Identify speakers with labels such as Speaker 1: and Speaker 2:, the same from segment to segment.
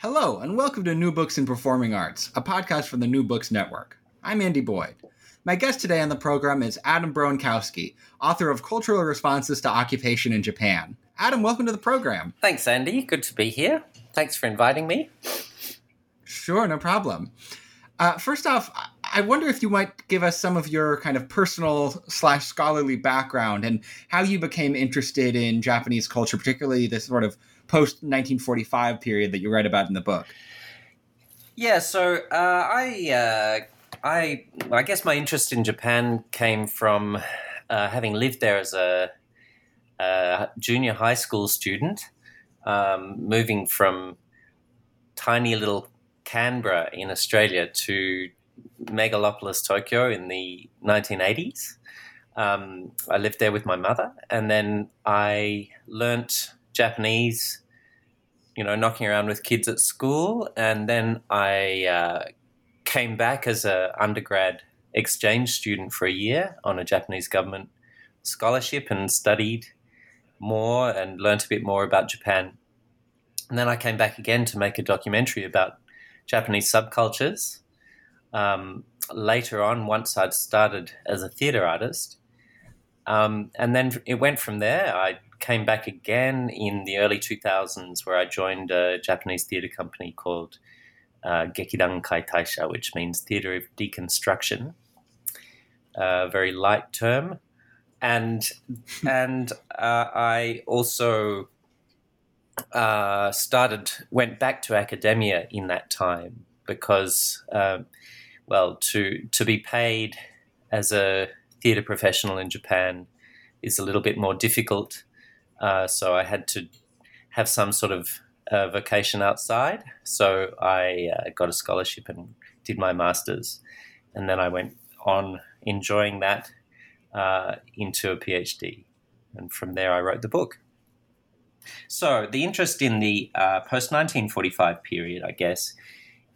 Speaker 1: Hello, and welcome to New Books in Performing Arts, a podcast from the New Books Network. I'm Andy Boyd. My guest today on the program is Adam Broinowski, author of Cultural Responses to Occupation in Japan. Adam, welcome to the program.
Speaker 2: Thanks, Andy. Good to be here. Thanks for inviting me.
Speaker 1: Sure, no problem. Uh, first off, I wonder if you might give us some of your kind of personal slash scholarly background and how you became interested in Japanese culture, particularly this sort of post 1945 period that you write about in the book.
Speaker 2: Yeah, so uh, I, uh, I, I guess my interest in Japan came from uh, having lived there as a, a junior high school student, um, moving from tiny little Canberra in Australia to megalopolis Tokyo in the 1980s. Um, I lived there with my mother, and then I learnt Japanese, you know, knocking around with kids at school, and then I uh, came back as an undergrad exchange student for a year on a Japanese government scholarship and studied more and learnt a bit more about Japan. And then I came back again to make a documentary about Japanese subcultures. Um, later on, once I'd started as a theatre artist, um, and then it went from there. I came back again in the early 2000s where I joined a Japanese theatre company called uh, Gekidan Kaitaisha, which means Theatre of Deconstruction. A very light term. And, and uh, I also uh, started, went back to academia in that time because, uh, well, to, to be paid as a theatre professional in Japan is a little bit more difficult uh, so I had to have some sort of uh, vocation outside. So I uh, got a scholarship and did my master's. And then I went on enjoying that uh, into a PhD. And from there, I wrote the book. So the interest in the uh, post 1945 period, I guess,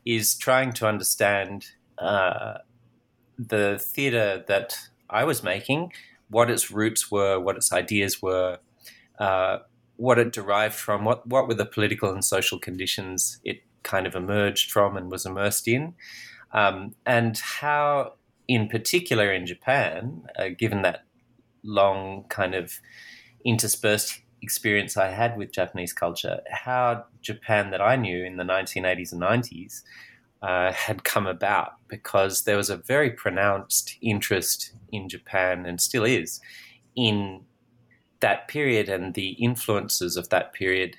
Speaker 2: is trying to understand uh, the theatre that I was making, what its roots were, what its ideas were, uh, what it derived from, what what were the political and social conditions it kind of emerged from and was immersed in, um, and how, in particular, in Japan, uh, given that long kind of interspersed experience I had with Japanese culture, how Japan that I knew in the 1980s and 90s uh, had come about because there was a very pronounced interest in Japan and still is in that period and the influences of that period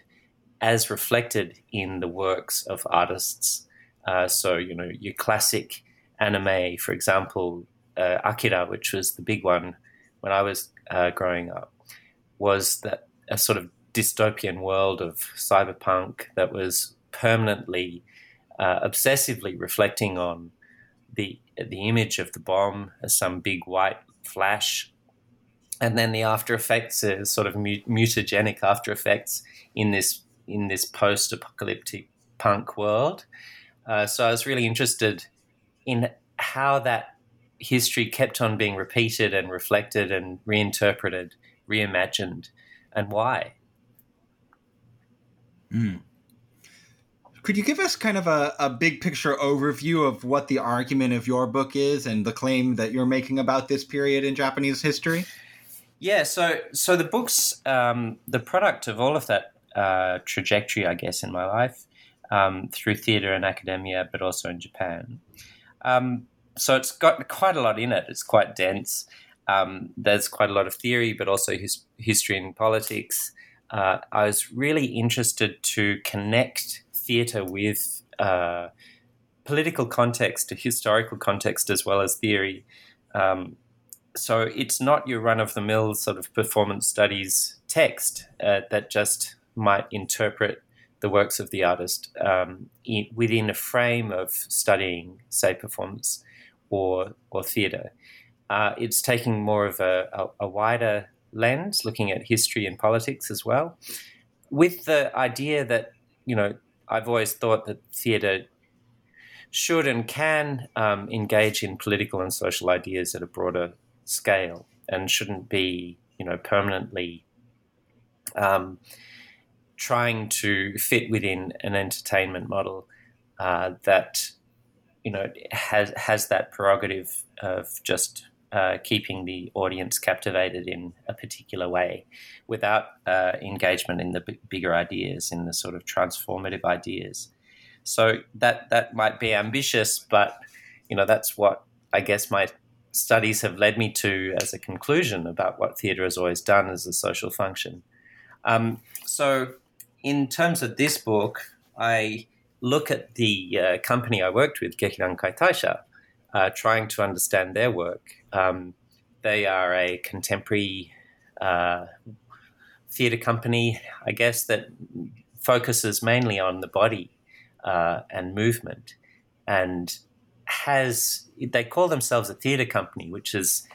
Speaker 2: as reflected in the works of artists. Uh, so, you know, your classic anime, for example, uh, Akira, which was the big one when I was uh, growing up, was that a sort of dystopian world of cyberpunk that was permanently, uh, obsessively reflecting on the the image of the bomb as some big white flash and then the after effects are sort of mutagenic after effects in this in this post-apocalyptic punk world. Uh, so I was really interested in how that history kept on being repeated and reflected and reinterpreted, reimagined, and why.
Speaker 1: Mm. Could you give us kind of a, a big picture overview of what the argument of your book is and the claim that you're making about this period in Japanese history?
Speaker 2: Yeah, so so the book's um, the product of all of that uh, trajectory, I guess, in my life um, through theatre and academia, but also in Japan. Um, so it's got quite a lot in it. It's quite dense. Um, there's quite a lot of theory, but also his, history and politics. Uh, I was really interested to connect theatre with uh, political context, historical context, as well as theory. Um, so it's not your run of the mill sort of performance studies text uh, that just might interpret the works of the artist um, in, within a frame of studying, say, performance or or theatre. Uh, it's taking more of a, a, a, wider lens, looking at history and politics as well, with the idea that you know I've always thought that theatre should and can um, engage in political and social ideas at a broader scale, and shouldn't be you know permanently um, trying to fit within an entertainment model uh, that you know has has that prerogative of just uh, keeping the audience captivated in a particular way without uh, engagement in the b- bigger ideas in the sort of transformative ideas. So that that might be ambitious but you know that's what i guess my studies have led me to as a conclusion about what theatre has always done as a social function um, so in terms of this book, I look at the uh, company I worked with, Gekidan Kaitaisha, uh, trying to understand their work. Um, they are a contemporary uh, theatre company, I guess, that focuses mainly on the body uh, and movement, and has they call themselves a theatre company, which is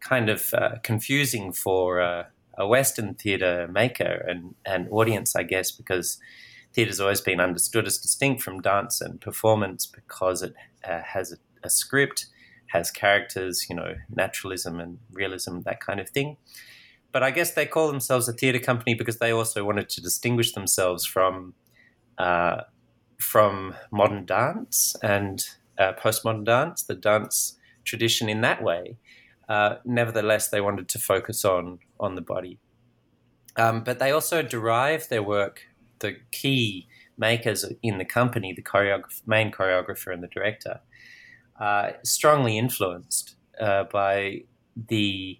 Speaker 2: kind of uh, confusing for uh, a Western theatre maker and, and audience, I guess, because theatre's always been understood as distinct from dance and performance because it uh, has a, a, script, has characters, you know, naturalism and realism, that kind of thing. But I guess they call themselves a theatre company because they also wanted to distinguish themselves from uh, from modern dance and uh, postmodern dance, the dance tradition in that way. Uh, nevertheless, they wanted to focus on on the body. Um, but they also derive their work, the key makers in the company, the choreograph- main choreographer and the director, uh, strongly influenced uh, by the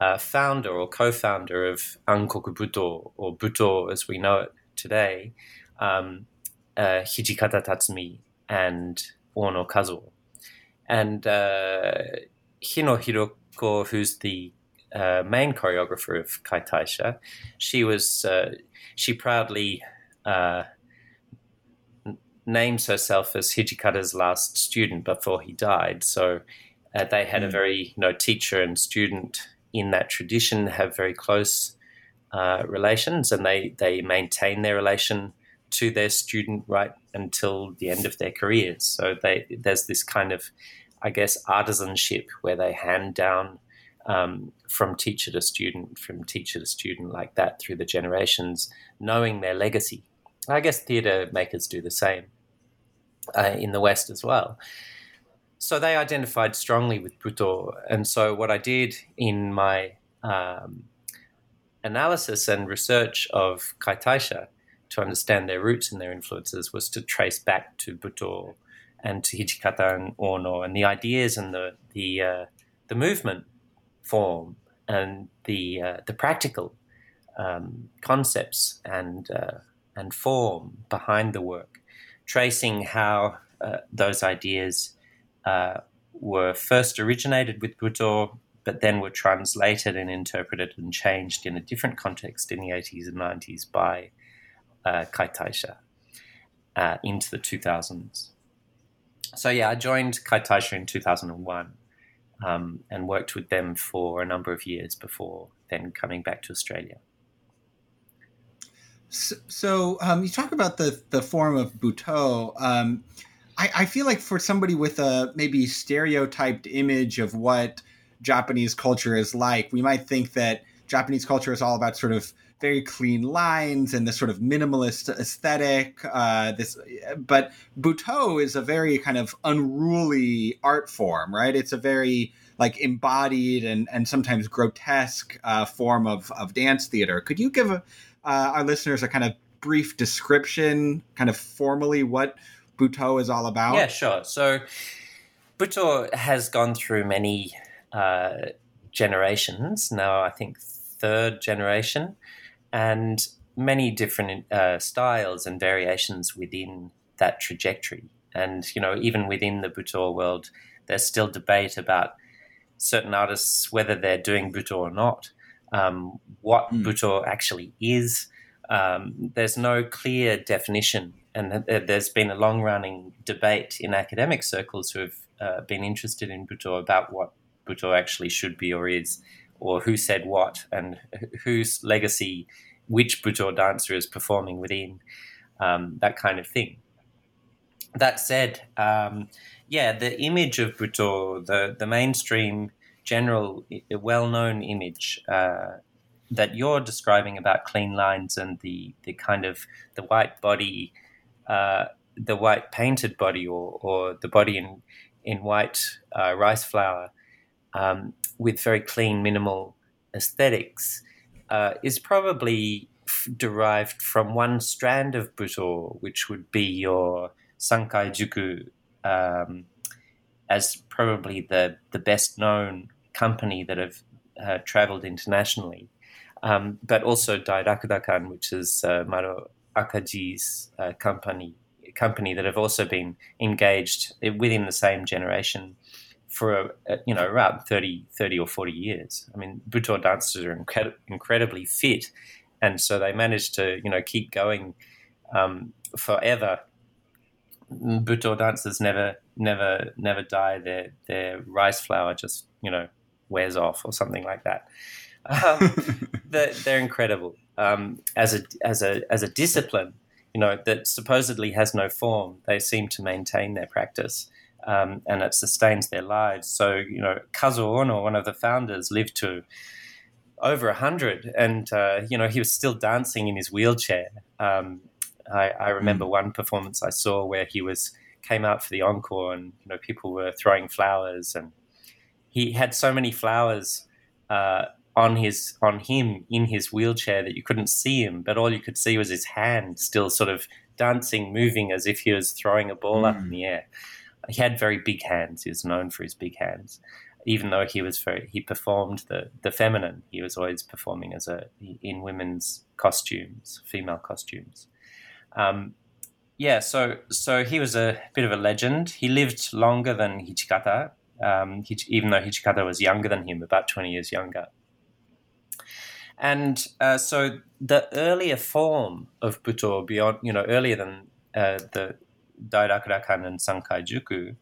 Speaker 2: uh, founder or co-founder of Ankoku Buto, or Buto as we know it today, um, uh, Hijikata Tatsumi and Ono Kazuo. And uh, Hino Hiroko, who's the uh, main choreographer of Kaitaisha, she was uh, she proudly uh, names herself as Hijikata's last student before he died. So uh, they had mm. a hmm. very you know teacher and student in that tradition have very close uh, relations, and they they maintain their relation to their student right until the end of their careers. So they there's this kind of I guess artisanship where they hand down um, from teacher to student, from teacher to student, like that through the generations, knowing their legacy. I guess theatre makers do the same uh, in the West as well. So they identified strongly with Buto. And so what I did in my um, analysis and research of Kaitaisha to understand their roots and their influences was to trace back to Buto and to Hijikata and Ono and the ideas and the, the, uh, the movement form and the uh, the practical um, concepts and uh, and form behind the work, tracing how uh, those ideas uh, were first originated with Buto, but then were translated and interpreted and changed in a different context in the 80s and 90s by uh, Kaitaisha uh, into the 2000s. So yeah, I joined Kaitaisha in 2001 um, and worked with them for a number of years before then coming back to Australia.
Speaker 1: So, so um, you talk about the the form of Buto. Um, I, I, feel like for somebody with a maybe stereotyped image of what Japanese culture is like, we might think that Japanese culture is all about sort of very clean lines and this sort of minimalist aesthetic. Uh, this, but Buto is a very kind of unruly art form, right? It's a very like embodied and and sometimes grotesque uh, form of of dance theater. Could you give uh, our listeners a kind of brief description, kind of formally, what Buto is all about?
Speaker 2: Yeah, sure. So Buto has gone through many uh, generations now. I think third generation and many different uh, styles and variations within that trajectory. And you know, even within the Buto world, there's still debate about certain artists whether they're doing Buto or not, um, what mm. Buto actually is. um, there's no clear definition, and there's been a long running debate in academic circles who have uh, been interested in Butoh about what Butoh actually should be or is, or who said what, and whose legacy which Butoh dancer is performing within, um, that kind of thing. That said, um, yeah, the image of Butoh, the, the mainstream, general, well known image uh, that you're describing about clean lines and the, the kind of the white body, uh, the white painted body, or, or the body in, in white uh, rice flour um, with very clean, minimal aesthetics uh, is probably f- derived from one strand of Butoh, which would be your Sankai Juku, um, as probably the, the best known company that have uh, traveled internationally. Um, but also Dairakudakan, which is uh, Maro Akaji's uh, company, company that have also been engaged within the same generation for a, you know around 30, 30 or 40 years. I mean, Butoh dancers are incred- incredibly fit, and so they managed to you know keep going um, forever. Butoh dancers never never never die. Their their rice flour just you know wears off or something like that. Um, they're, they're, incredible um, as a as a as a discipline. You know that supposedly has no form. They seem to maintain their practice um, and it sustains their lives. So, you know, Kazuo Ono, one of the founders, lived to over 100 and, uh, you know, he was still dancing in his wheelchair. Um, I, I, remember mm. one performance I saw where he was came out for the encore and, you know, people were throwing flowers and he had so many flowers uh, on his on him in his wheelchair that you couldn't see him, but all you could see was his hand still sort of dancing, moving as if he was throwing a ball mm. up in hmm. the air he had very big hands. He was known for his big hands. Even though he was very, he performed the, the feminine. He was always performing as a in women's costumes, female costumes. Um, yeah, so so he was a bit of a legend. He lived longer than Hijikata, um, even though Hijikata was younger than him, about twenty years younger. And uh, so the earlier form of Butoh, beyond you know earlier than uh, the Dairakudakan and Sankai Juku,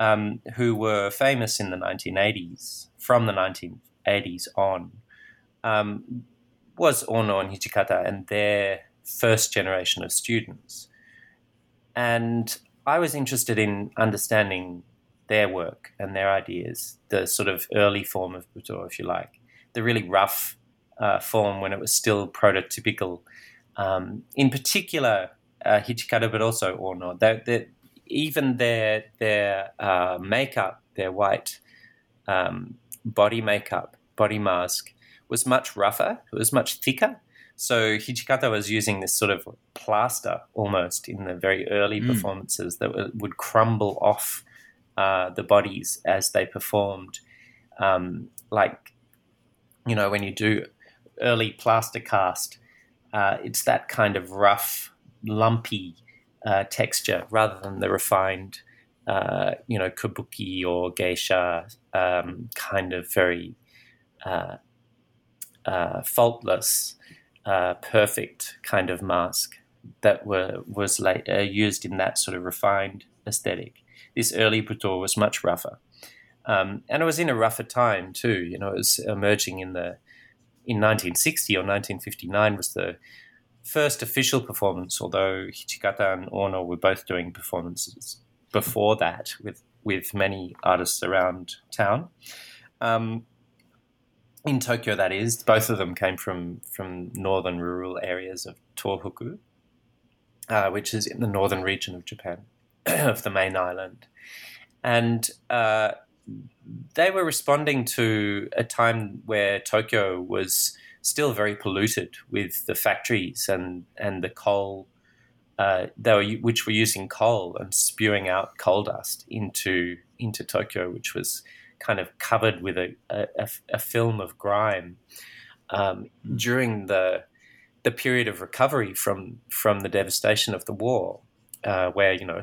Speaker 2: um, who were famous in the 1980s, from the 1980s on, um, was Ono and Hijikata and their first generation of students. And I was interested in understanding their work and their ideas, the sort of early form of Butoh, if you like, the really rough uh, form when it was still prototypical. Um, in particular, uh, Hijikata, but also Ono. That even their their uh, makeup, their white um, body makeup, body mask, was much rougher. It was much thicker. So Hijikata was using this sort of plaster almost in the very early mm. performances that w- would crumble off uh, the bodies as they performed. Um, like, you know, when you do early plaster cast, uh, it's that kind of rough lumpy uh, texture rather than the refined, uh, you know, kabuki or geisha um, kind of very uh, uh faultless, uh, perfect kind of mask that were was used in that sort of refined aesthetic. This early Butoh was much rougher. Um, and it was in a rougher time too. You know, it was emerging in the in 1960 or 1959 was the first official performance, although Hijikata and Ono were both doing performances before that with, with many artists around town. Um, in Tokyo, that is, both of them came from, from northern rural areas of Tohoku, uh, which is in the northern region of Japan, of the main island. And uh, they were responding to a time where Tokyo was still very polluted with the factories and and the coal uh, they were which were using coal and spewing out coal dust into into Tokyo, which was kind of covered with a, a, a film of grime um, during the the period of recovery from from the devastation of the war, uh, where you know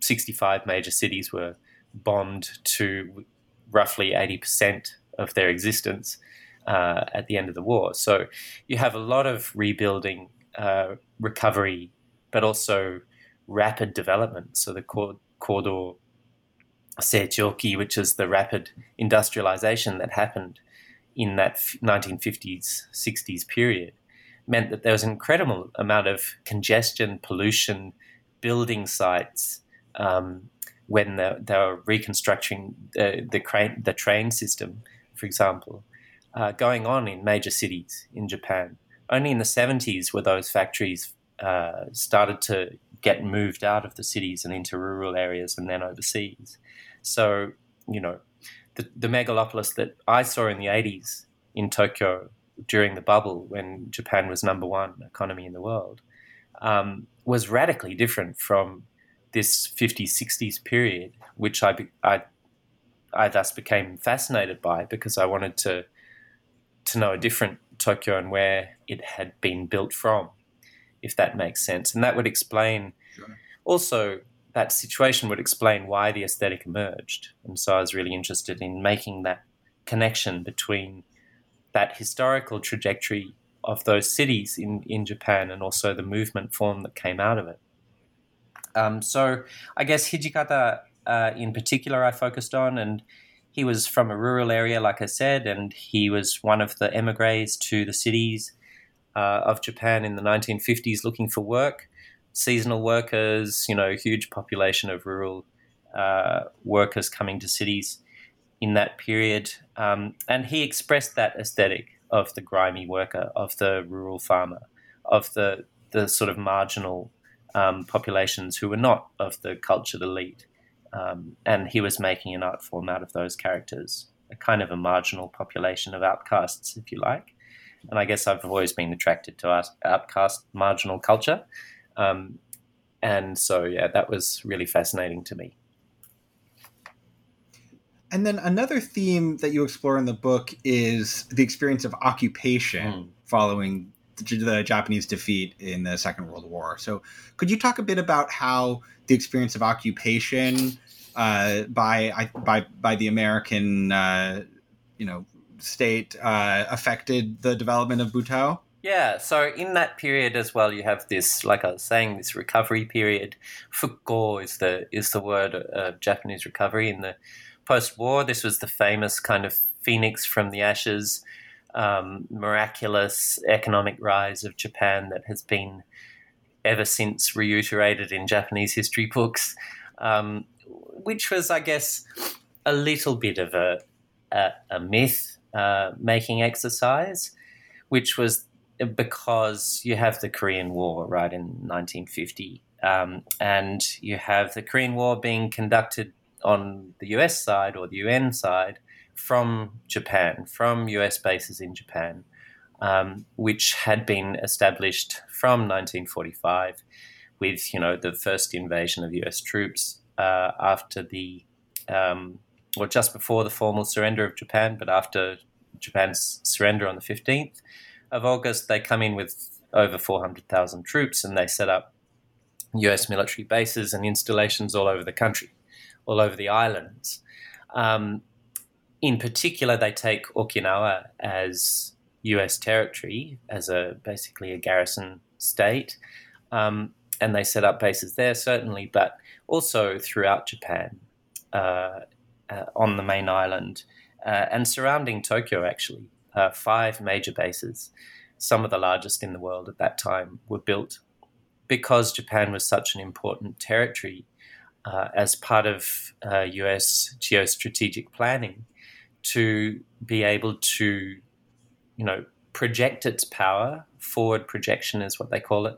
Speaker 2: 65 major cities were bombed to roughly 80 percent of their existence uh, at the end of the war. So you have a lot of rebuilding uh, recovery, but also rapid development. So the Kodo Seichoki, which is the rapid industrialization that happened in that 1950s, 60s period, meant that there was an incredible amount of congestion, pollution, building sites um, when they, they, were reconstructing the, the, crane, the train system, for example, uh, going on in major cities in Japan. Only in the 70s were those factories uh, started to get moved out of the cities and into rural areas and then overseas. So, you know, the, the megalopolis that I saw in the 80s in Tokyo during the bubble when Japan was number one economy in the world um, was radically different from this 50s, 60s period, which I, I, I thus became fascinated by because I wanted to, to know a different Tokyo and where it had been built from if that makes sense. And that would explain sure. also that situation would explain why the aesthetic emerged. And so I was really interested in making that connection between that historical trajectory of those cities in, in Japan and also the movement form that came out of it. Um, so I guess Hijikata uh, in particular I focused on, and he was from a rural area, like I said, and he was one of the emigres to the cities uh, of Japan in the 1950s looking for work. Seasonal workers, you know, huge population of rural uh, workers coming to cities in that period. Um, and he expressed that aesthetic of the grimy worker, of the rural farmer, of the, the sort of marginal um, populations who were not of the cultured elite. Um, and he was making an art form out of those characters, a kind of a marginal population of outcasts, if you like and I guess I've always been attracted to outcast marginal culture. Um, and so, yeah, that was really fascinating to me.
Speaker 1: And then another theme that you explore in the book is the experience of occupation mm. following the Japanese defeat in the Second World War. So, could you talk a bit about how the experience of occupation uh, by by by the American, uh, you know, state uh, affected the development of Butoh?
Speaker 2: Yeah, so in that period as well, you have this, like I was saying, this recovery period. Fukko is the is the word of Japanese recovery in the post-war. This was the famous kind of phoenix from the ashes, um, miraculous economic rise of Japan that has been ever since reiterated in Japanese history books, um, which was, I guess, a little bit of a, a, a myth uh, making exercise, which was because you have the Korean War, right, in 1950. Um, and you have the Korean War being conducted on the US side or the UN side from Japan, from US bases in Japan, um, which had been established from 1945 with, you know, the first invasion of US troops uh, after the um, or just before the formal surrender of Japan, but after Japan's surrender on the 15th of August, they come in with over 400,000 troops and they set up US military bases and installations all over the country, all over the islands. Um, in particular, they take Okinawa as US territory, as a basically a garrison state, um, and they set up bases there, certainly, but also throughout Japan uh, uh, on the main island uh, and surrounding Tokyo, actually. Uh, five major bases, some of the largest in the world at that time, were built because Japan was such an important territory uh, as part of US uh, geostrategic planning to be able to, you know, project its power, forward projection is what they call it,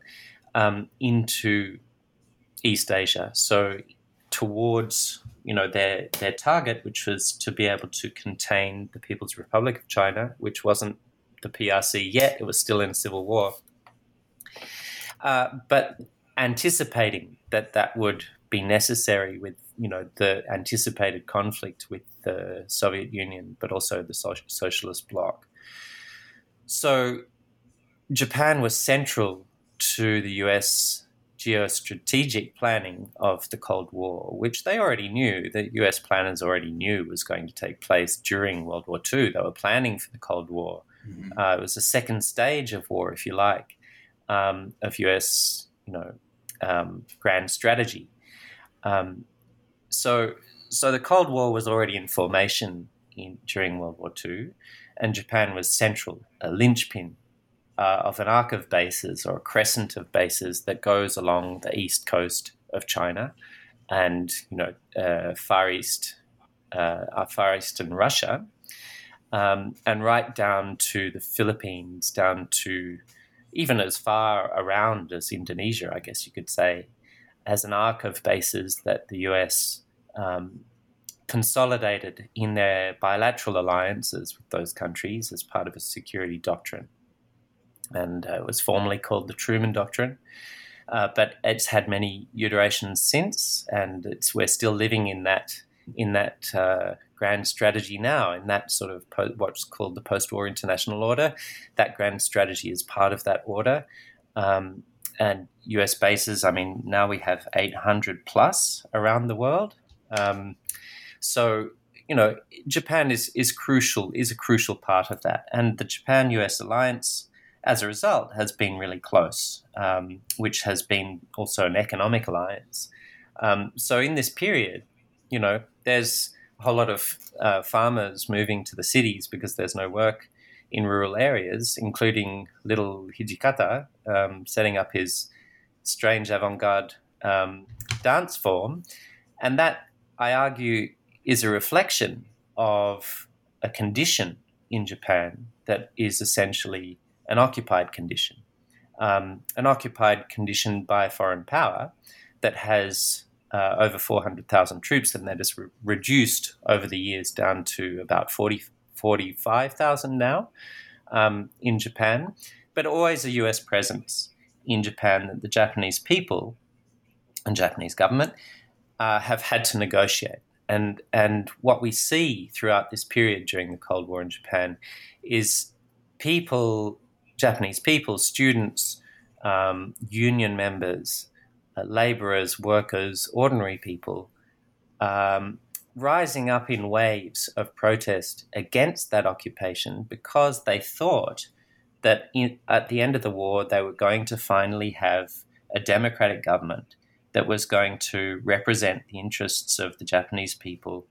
Speaker 2: um, into East Asia. So towards you know their their target, which was to be able to contain the People's Republic of China, which wasn't the PRC yet; it was still in civil war. Uh, but anticipating that that would be necessary with you know the anticipated conflict with the Soviet Union, but also the socialist bloc. So Japan was central to the US geostrategic planning of the Cold War, which they already knew, the US planners already knew was going to take place during World War II. They were planning for the Cold War. Mm-hmm. Uh, it was a second stage of war, if you like. um, of U.S. you know um, grand strategy. Um, so so the Cold War was already in formation in, during World War II, and Japan was central, a linchpin uh, of an arc of bases or a crescent of bases that goes along the east coast of China and you know uh, Far East, uh, Far Eastern Russia, um, and right down to the Philippines, down to even as far around as Indonesia, I guess you could say, as an arc of bases that the US um, consolidated in their bilateral alliances with those countries as part of a security doctrine. And uh, it was formerly called the Truman Doctrine. Uh, but it's had many iterations since, and we're still living in that in that uh, grand strategy now, in that sort of po- what's called the post-war international order. That grand strategy is part of that order. Um, and US bases, I mean, now we have 800 plus around the world. Um, so, you know, Japan is, is crucial, is a crucial part of that. And the Japan US alliance, as a result, has been really close, um, which has been also an economic alliance. Um, so, in this period, you know, there's a whole lot of uh, farmers moving to the cities because there's no work in rural areas, including little Hijikata um, setting up his strange avant garde um, dance form. And that, I argue, is a reflection of a condition in Japan that is essentially an occupied condition. Um, an occupied condition by a foreign power that has uh, over 400,000 troops and that is re- reduced over the years down to about 40, 45,000 now um, in Japan, but always a US presence in Japan that the Japanese people and Japanese government uh, have had to negotiate. And, and what we see throughout this period during the Cold War in Japan is people, Japanese people, students, um, union members, uh, laborers, workers, ordinary people, um, rising up in waves of protest against that occupation because they thought that in, at the end of the war they were going to finally have a democratic government that was going to represent the interests of the Japanese people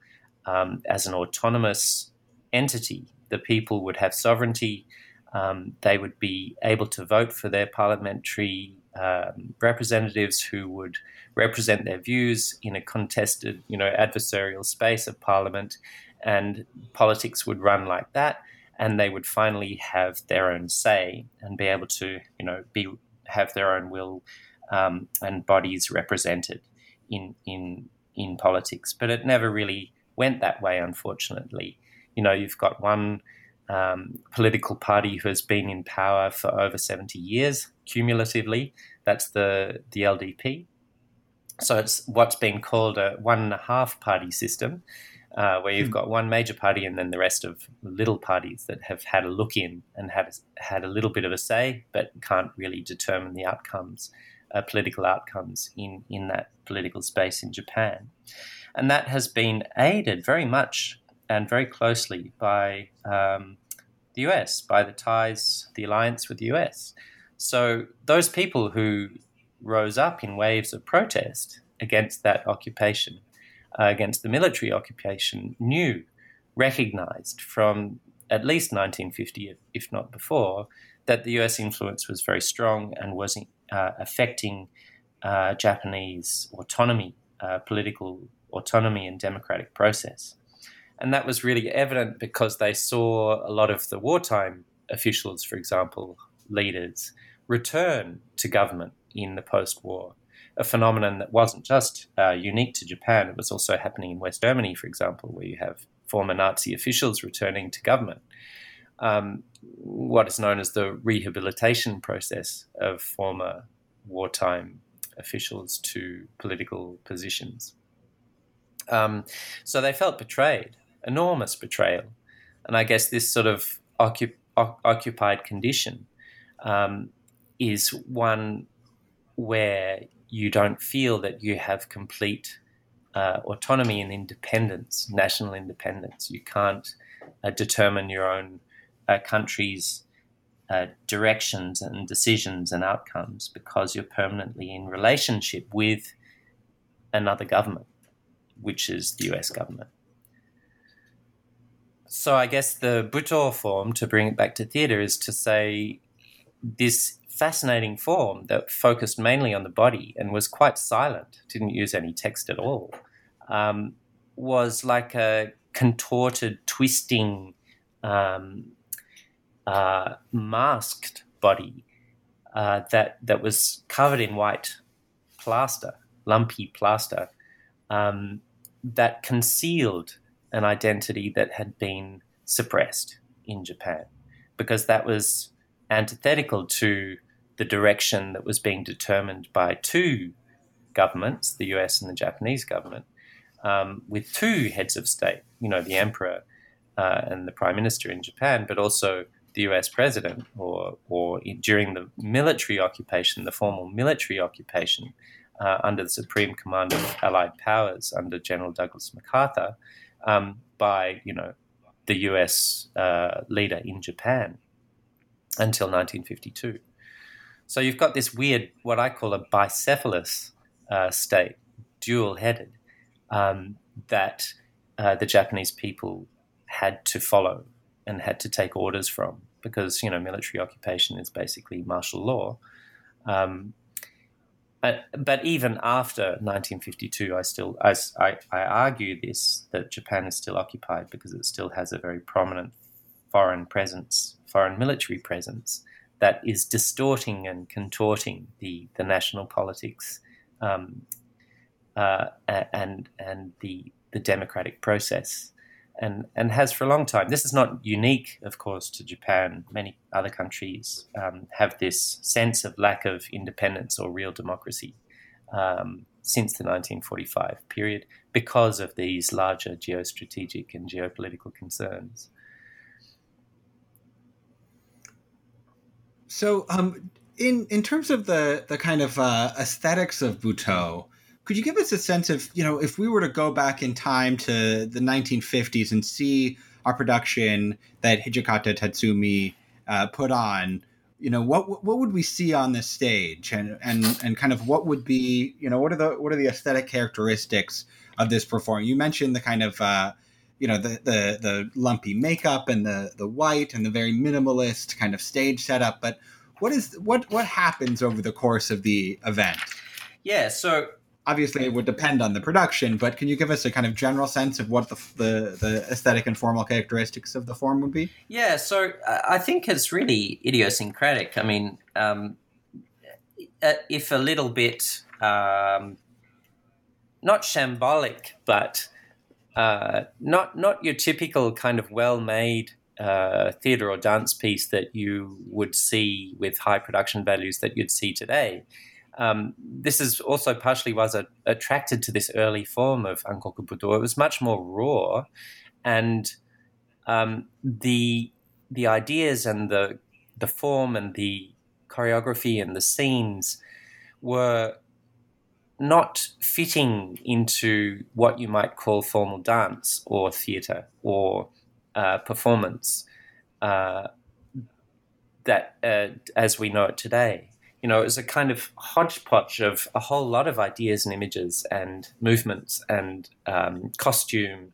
Speaker 2: um, as an autonomous entity. The people would have sovereignty. Um, they would be able to vote for their parliamentary um, representatives who would represent their views in a contested, you know, adversarial space of parliament, and politics would run like that, and they would finally have their own say and be able to, you know, be have their own will um, and bodies represented in in in politics. But it never really went that way, unfortunately. You know, you've got one um, political party who has been in power for over 70 years cumulatively. That's the, the LDP. So it's what's been called a one and a half party system, uh, where you've hmm. got one major party and then the rest of little parties that have had a look in and have had a little bit of a say, but can't really determine the outcomes, uh, political outcomes in, in that political space in Japan. And that has been aided very much and very closely by um, the US, by the ties, the alliance with the US. So those people who rose up in waves of protest against that occupation, uh, against the military occupation, knew, recognized from at least 1950, if not before, that the US influence was very strong and was uh, affecting uh, Japanese autonomy, uh, political autonomy, and democratic process. And that was really evident because they saw a lot of the wartime officials, for example, leaders, return to government in the post war. A phenomenon that wasn't just uh, unique to Japan, it was also happening in West Germany, for example, where you have former Nazi officials returning to government. Um, what is known as the rehabilitation process of former wartime officials to political positions. Um, so they felt betrayed enormous betrayal. And I guess this sort of occup- occupied condition um, is one where you don't feel that you have complete uh, autonomy and independence, national independence. You can't uh, determine your own uh, country's uh, directions and decisions and outcomes because you're permanently in relationship with another government, which is the US government. So I guess the Butoh form, to bring it back to theatre, is to say this fascinating form that focused mainly on the body and was quite silent, didn't use any text at all, um, was like a contorted, twisting, um, uh, masked body uh, that that was covered in white plaster, lumpy plaster, um, that concealed an identity that had been suppressed in Japan, because that was antithetical to the direction that was being determined by two governments, the US and the Japanese government, um, with two heads of state, you know, the emperor uh, and the prime minister in Japan, but also the US president, or, or in, during the military occupation, the formal military occupation uh, under the supreme command of Allied powers under General Douglas MacArthur, um, by, you know, the US uh, leader in Japan until 1952. So you've got this weird, what I call a bicephalous uh, state, dual headed, um, that uh, the Japanese people had to follow and had to take orders from because you know military occupation is basically martial law. Um, but, but even after 1952, I still I, I, I argue this that Japan is still occupied because it still has a very prominent foreign presence, foreign military presence that is distorting and contorting the the national politics um, uh, and and the the democratic process, and and has for a long time. This is not unique, of course, to Japan. Many other countries um, have this sense of lack of independence or real democracy um, since the 1945 period because of these larger geostrategic and geopolitical concerns.
Speaker 1: So, um, in in terms of the the kind of uh, aesthetics of Butoh, could you give us a sense of, you know, if we were to go back in time to the 1950s and see our production that Hijikata Tatsumi uh, put on, you know, what what would we see on this stage, and and and kind of what would be, you know, what are the what are the aesthetic characteristics of this performance? You mentioned the kind of uh, you know the, the the lumpy makeup and the the white and the very minimalist kind of stage setup but what is what what happens over the course of the event
Speaker 2: yeah so
Speaker 1: obviously it would depend on the production, but can you give us a kind of general sense of what the, the, the aesthetic and formal characteristics of the form would be?
Speaker 2: Yeah, so I think it's really idiosyncratic. I mean, um, uh, if a little bit um, not shambolic, but uh, not not your typical kind of well-made uh, theatre or dance piece that you would see with high production values that you'd see today um, this is also partially was a, attracted to this early form of Ankoku Butoh. It was much more raw, and um, the the ideas and the the form and the choreography and the scenes were not fitting into what you might call formal dance or theatre or uh, performance uh, that uh, as we know it today you know, it was a kind of hodgepodge of a whole lot of ideas and images and movements and um, costume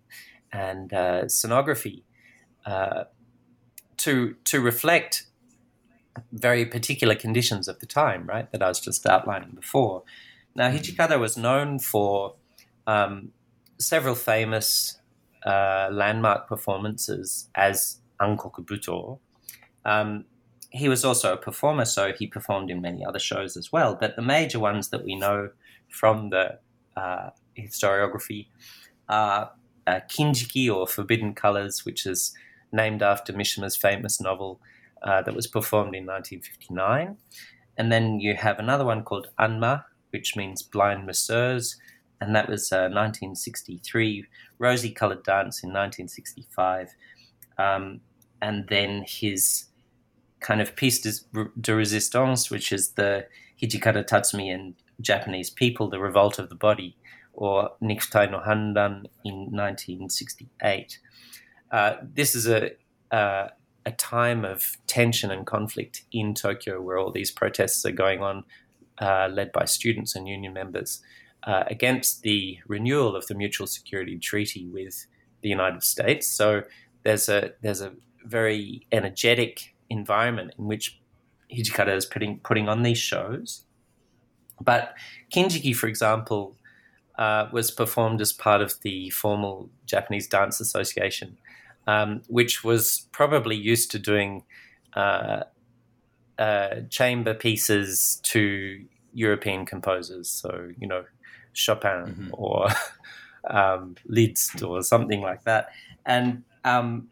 Speaker 2: and uh, scenography uh, to to reflect very particular conditions of the time, right? That I was just outlining before. Now, Hijikata was known for um, several famous uh, landmark performances as Ankoku Butoh. Um, he was also a performer, so he performed in many other shows as well. But the major ones that we know from the uh, historiography are uh, Kinjiki or Forbidden Colors, which is named after Mishima's famous novel uh, that was performed in 1959. And then you have another one called Anma, which means blind masseurs, and that was 1963. Uh, Rosy Colored Dance in 1965. Um, and then his kind of piece de, de resistance, which is the Hijikata Tatsumi in Japanese people, the revolt of the body, or Nikutai no Hanran in 1968. Uh, this is a uh, a time of tension and conflict in Tokyo, where all these protests are going on, uh, led by students and union members, uh, against the renewal of the Mutual Security Treaty with the United States. So there's a there's a very energetic environment in which Hijikata is putting putting on these shows. But Kinjiki, for example, uh, was performed as part of the formal Japanese Dance Association, um, which was probably used to doing uh, uh, chamber pieces to European composers. So, you know, Chopin mm-hmm. or um, Liszt or something like that. And um,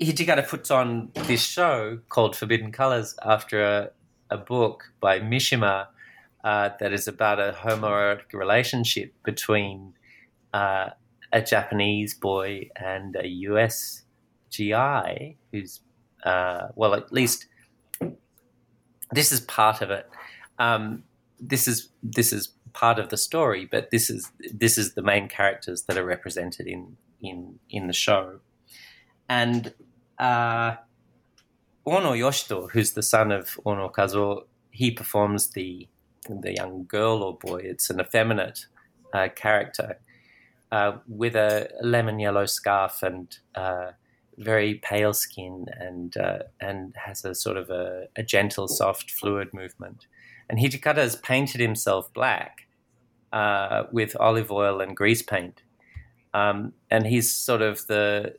Speaker 2: Hijikata puts on this show called Forbidden Colors after a, a book by Mishima uh, that is about a homoerotic relationship between uh, a Japanese boy and a US GI who's, uh, well, at least this is part of it. Um, this is this is part of the story, but this is this is the main characters that are represented in in in the show, and uh, Ono Yoshito, who's the son of Ono Kazuo, he performs the the young girl or boy. It's an effeminate uh, character uh, with a lemon yellow scarf and uh, very pale skin, and uh, and has a sort of a, a, gentle, soft, fluid movement. And Hijikata has painted himself black uh, with olive oil and grease paint, um, and he's sort of the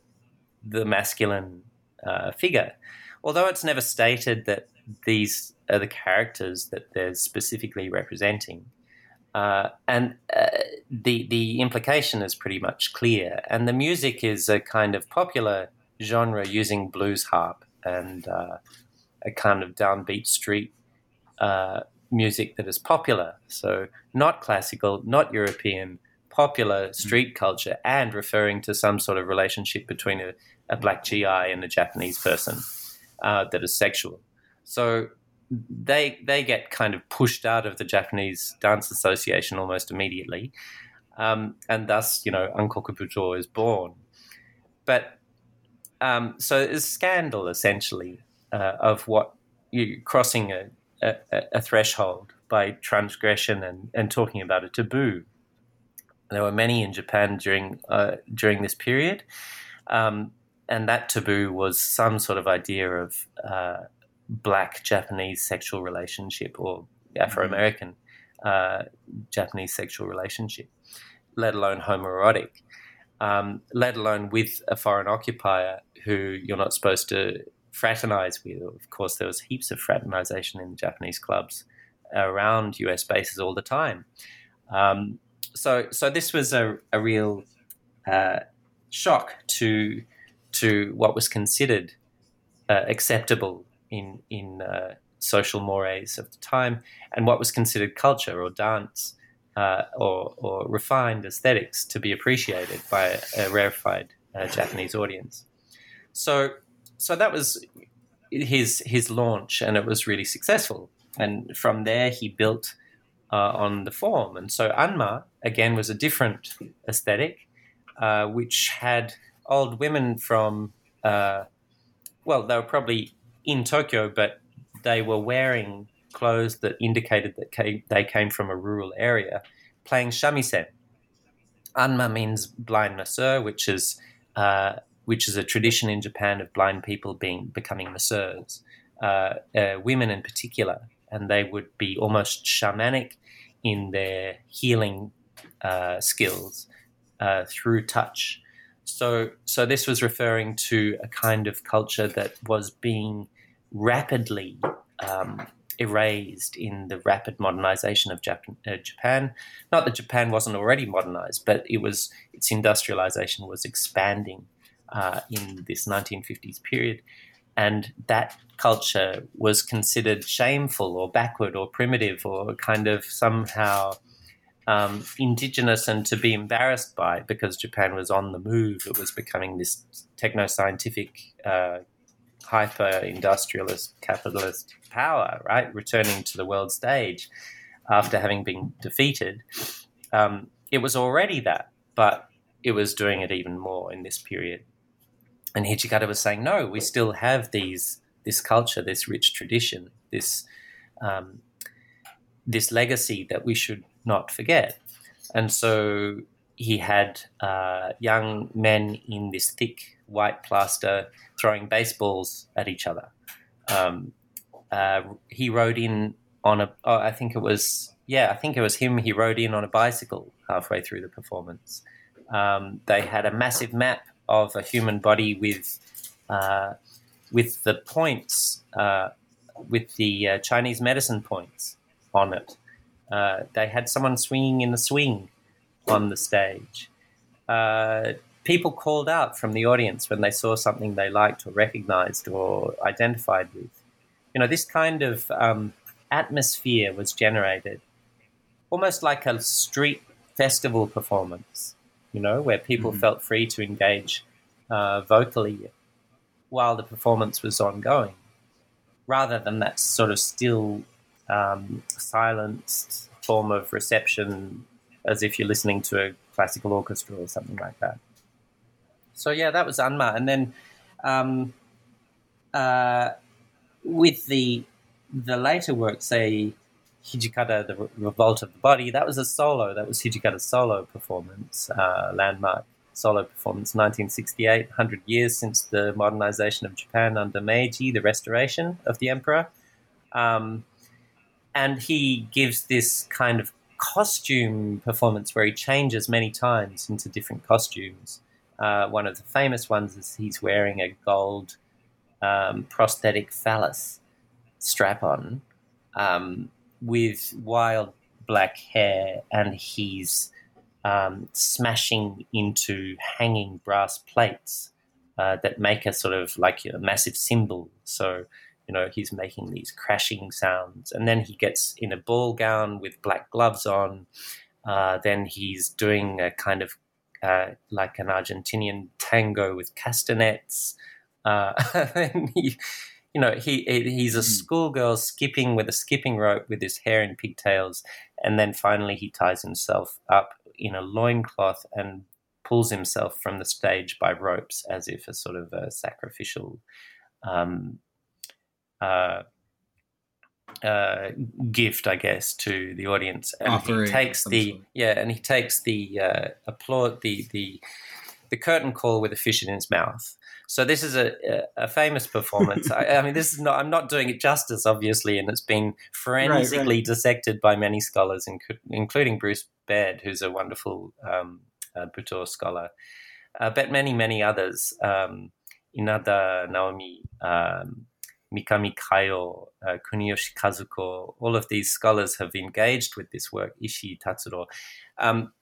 Speaker 2: the masculine uh, figure. Although it's never stated that these are the characters that they're specifically representing. Uh, and uh, the the implication is pretty much clear. And the music is a kind of popular genre using blues harp and uh, a kind of downbeat street uh, music that is popular. So not classical, not European, popular street mm. culture, and referring to some sort of relationship between a, a black GI and a Japanese person uh, that is sexual. So they they get kind of pushed out of the Japanese Dance Association almost immediately, um, and thus you know Ankoku Butoh is born. But um, so it's a scandal essentially uh, of what you crossing a, a, a, threshold by transgression and, and talking about a taboo. There were many in Japan during uh, during this period, um, and that taboo was some sort of idea of uh, black Japanese sexual relationship or Afro American uh, Japanese sexual relationship, let alone homoerotic, um, let alone with a foreign occupier who you're not supposed to fraternize with. Of course, there was heaps of fraternization in Japanese clubs around US bases all the time. Um, so, so this was a, a real uh, shock to to what was considered uh, acceptable in in uh, social mores of the time and what was considered culture or dance uh, or, or refined aesthetics to be appreciated by a, rarefied uh, Japanese audience. So so that was his his launch, and it was really successful. And from there, he built uh, on the form. And so Anma again was a different aesthetic, uh, which had old women from uh, well, they were probably in Tokyo, but they were wearing clothes that indicated that came, they came from a rural area, playing shamisen. Anma means blind masseur, which is uh, which is a tradition in Japan of blind people being becoming masseurs, uh, uh, women in particular, and they would be almost shamanic in their healing uh, skills uh, through touch. So, so this was referring to a kind of culture that was being rapidly um, erased in the rapid modernization of Japan, uh, Japan. Not that Japan wasn't already modernized, but it was its industrialization was expanding uh, in this 1950s period, and that culture was considered shameful or backward or primitive or kind of somehow um, indigenous and to be embarrassed by because Japan was on the move. It was becoming this techno scientific uh, hyper industrialist capitalist power, right? Returning to the world stage after having been defeated. Um, it was already that, but it was doing it even more in this period. and Hijikata was saying, no, we still have these this culture, this rich tradition, this um, this legacy that we should not forget. And so he had uh, young men in this thick white plaster throwing baseballs at each other. Um, uh, he rode in on a, oh, I think it was, yeah, I think it was him. He rode in on a bicycle halfway through the performance. Um, they had a massive map of a human body with uh, with the points, uh, with the uh, Chinese medicine points on it. Uh, they had someone swinging in the swing on the stage. Uh, people called out from the audience when they saw something they liked or recognized or identified with. You know, this kind of um, atmosphere was generated almost like a street festival performance, you know, where people mm-hmm. felt free to engage uh, vocally while the performance was ongoing, rather than that sort of still um, silenced form of reception as if you're listening to a classical orchestra or something like that. So yeah, that was Anma, and then um, uh, with the the later work, say Hijikata, the Revolt of the Body, that was a solo. That was Hijikata's solo performance, uh, landmark solo performance, 1968, 100 years since the modernization of Japan under Meiji, the restoration of the emperor. Um, and he gives this kind of costume performance where he changes many times into different costumes. Uh, one of the famous ones is he's wearing a gold um, prosthetic phallus strap on um, with wild black hair, and he's um, smashing into hanging brass plates uh, that make a sort of like a massive cymbal. So you know, he's making these crashing sounds. And then he gets in a ball gown with black gloves on. Uh, then he's doing a kind of uh, like an Argentinian tango with castanets. Uh, and he, you know, he he's a hmm. schoolgirl skipping with a skipping rope with his hair in pigtails, and then finally he ties himself up in a loincloth and pulls himself from the stage by ropes as if a sort of a sacrificial um, uh, uh, gift, I guess, to the audience. And Offering he takes the sort. yeah, and he takes the uh, applaud the the the curtain call with a fish in his mouth. So this is a, a, famous performance. I, I, mean, this is not. I'm not doing it justice, obviously, and it's been forensically right, right. dissected by many scholars, including Bruce Baird, who's a wonderful um, uh, Butoh scholar, uh, but many many others. Um, Inada Naomi, um, Mikami Kayo, uh, Kuniyoshi Kazuko, all of these scholars have engaged with this work, Ishii Tatsuro, um,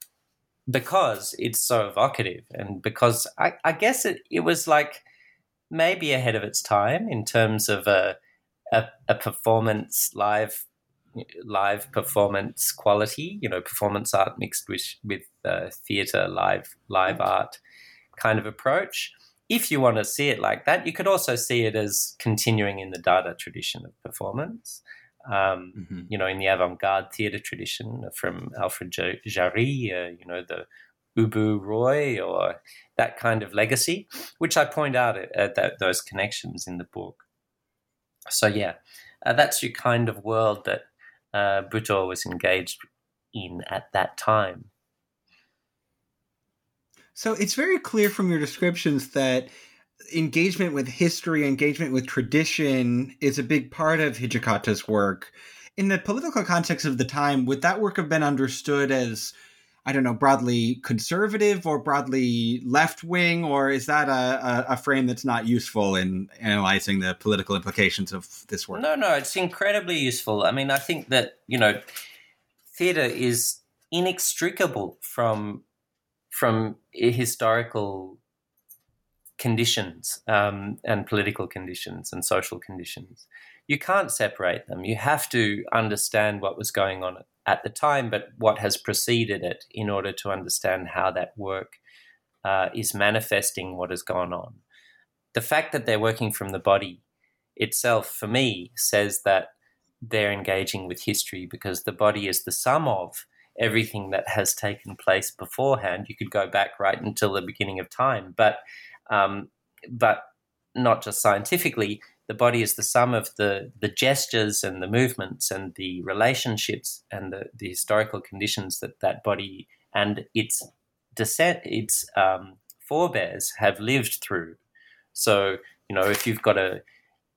Speaker 2: because it's so evocative and because I, I, guess it, it was like maybe ahead of its time in terms of a, a, a performance live live performance quality, you know, performance art mixed with with uh, theater live live art kind of approach if you want to see it like that, you could also see it as continuing in the Dada tradition of performance. Um, mm-hmm. You know, in the avant-garde theatre tradition from Alfred Jarry, uh, you know, the Ubu Roi or that kind of legacy, which I point out at, at that, those connections in the book. So yeah, uh, that's your kind of world that uh, was engaged in at that time.
Speaker 1: So it's very clear from your descriptions that engagement with history, engagement with tradition is a big part of Hijikata's work. In the political context of the time, would that work have been understood as, I don't know, broadly conservative or broadly left wing, or is that a, a, a, frame that's not useful in analyzing the political implications of this work?
Speaker 2: No, no, it's incredibly useful. I mean, I think that, you know, theatre is inextricable from from historical conditions um, and political conditions and social conditions. You can't separate them. You have to understand what was going on at the time, but what has preceded it in order to understand how that work uh, is manifesting what has gone on. The fact that they're working from the body itself, for me, says that they're engaging with history because the body is the sum of everything that has taken place beforehand. You could go back right until the beginning of time, but um, but not just scientifically. The body is the sum of the the gestures and the movements and the relationships and the, the historical conditions that that body and its descent, its um, forebears have lived through. So you know, if you've got a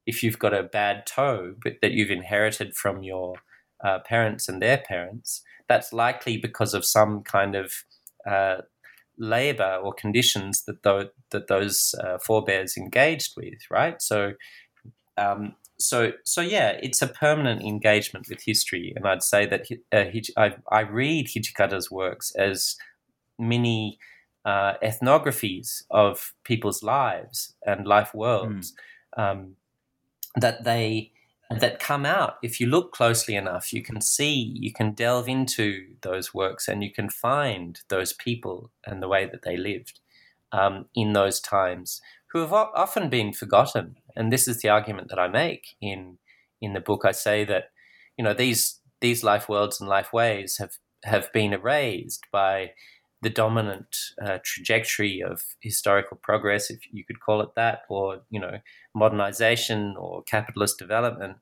Speaker 2: if you've got a bad toe but that you've inherited from your uh, parents and their parents, that's likely because of some kind of uh, labor or conditions that th- that those uh, forebears engaged with, right? So, um, so, so yeah, it's a permanent engagement with history, and I'd say that uh, I, I, read Hijikata's works as mini uh, ethnographies of people's lives and life worlds mm. um, that they that come out if you look closely enough you can see you can delve into those works and you can find those people and the way that they lived um, in those times who have often been forgotten. And this is the argument that i make in in the book. I say that you know these these life worlds and life ways have have been erased by the dominant uh, trajectory of historical progress, if you could call it that, or you know, modernization or capitalist development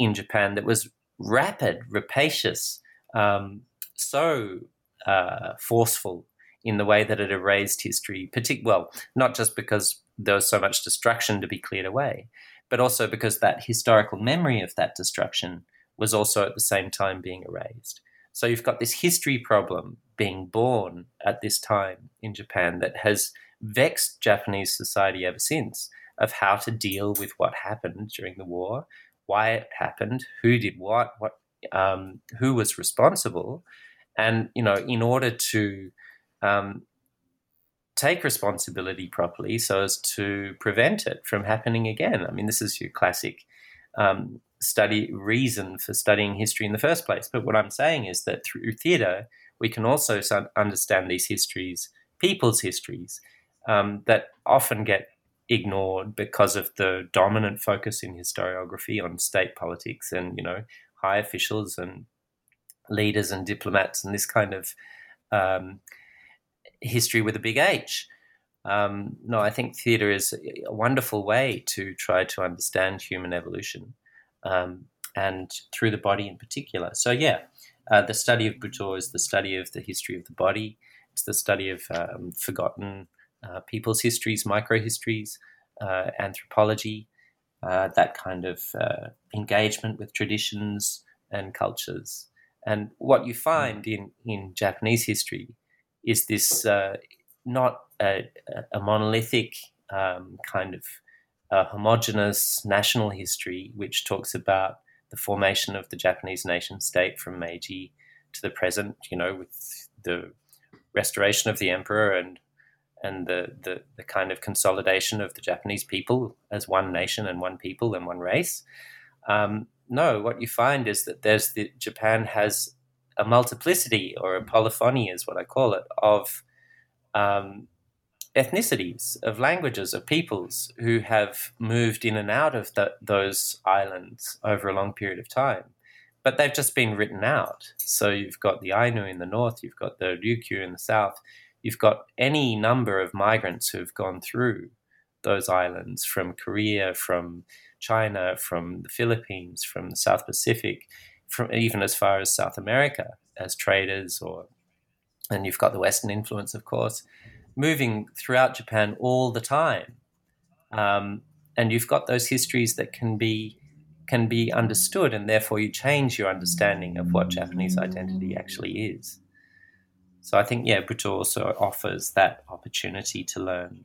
Speaker 2: in Japan that was rapid, rapacious, um, so uh, forceful in the way that it erased history. Partic- well, not just because there was so much destruction to be cleared away, but also because that historical memory of that destruction was also at the same time being erased. So you've got this history problem being born at this time in Japan that has vexed Japanese society ever since of how to deal with what happened during the war, why it happened, who did what, what um, who was responsible, and you know, in order to um, take responsibility properly, so as to prevent it from happening again. I mean, this is your classic um, study reason for studying history in the first place. But what I'm saying is that through theatre, we can also understand these histories, people's histories, um, that often get ignored because of the dominant focus in historiography on state politics and you know high officials and leaders and diplomats and this kind of um, history with a big H. Um, no, I think theatre is a wonderful way to try to understand human evolution um, and through the body in particular. So, yeah, uh, the study of Butoh is the study of the history of the body. It's the study of um, forgotten uh, people's histories, microhistories, uh, anthropology, uh, that kind of uh, engagement with traditions and cultures. And what you find in, in Japanese history is this uh, not a, a monolithic um, kind of a homogenous national history, which talks about the formation of the Japanese nation state from Meiji to the present, you know, with the restoration of the emperor and and the, the, the kind of consolidation of the Japanese people as one nation and one people and one race. Um, no, what you find is that there's the Japan has a multiplicity or a polyphony, is what I call it, of um, ethnicities, of languages, of peoples who have moved in and out of the, those islands over a long period of time. But they've just been written out. So you've got the Ainu in the north, you've got the Ryukyu in the south, you've got any number of migrants who've gone through those islands from Korea, from China, from the Philippines, from the South Pacific, from even as far as South America as traders or and you've got the Western influence, of course moving throughout Japan all the time. Um, and you've got those histories that can be can be understood, and therefore you change your understanding of what Japanese identity actually is. So I think, yeah, Butoh also offers that opportunity to learn.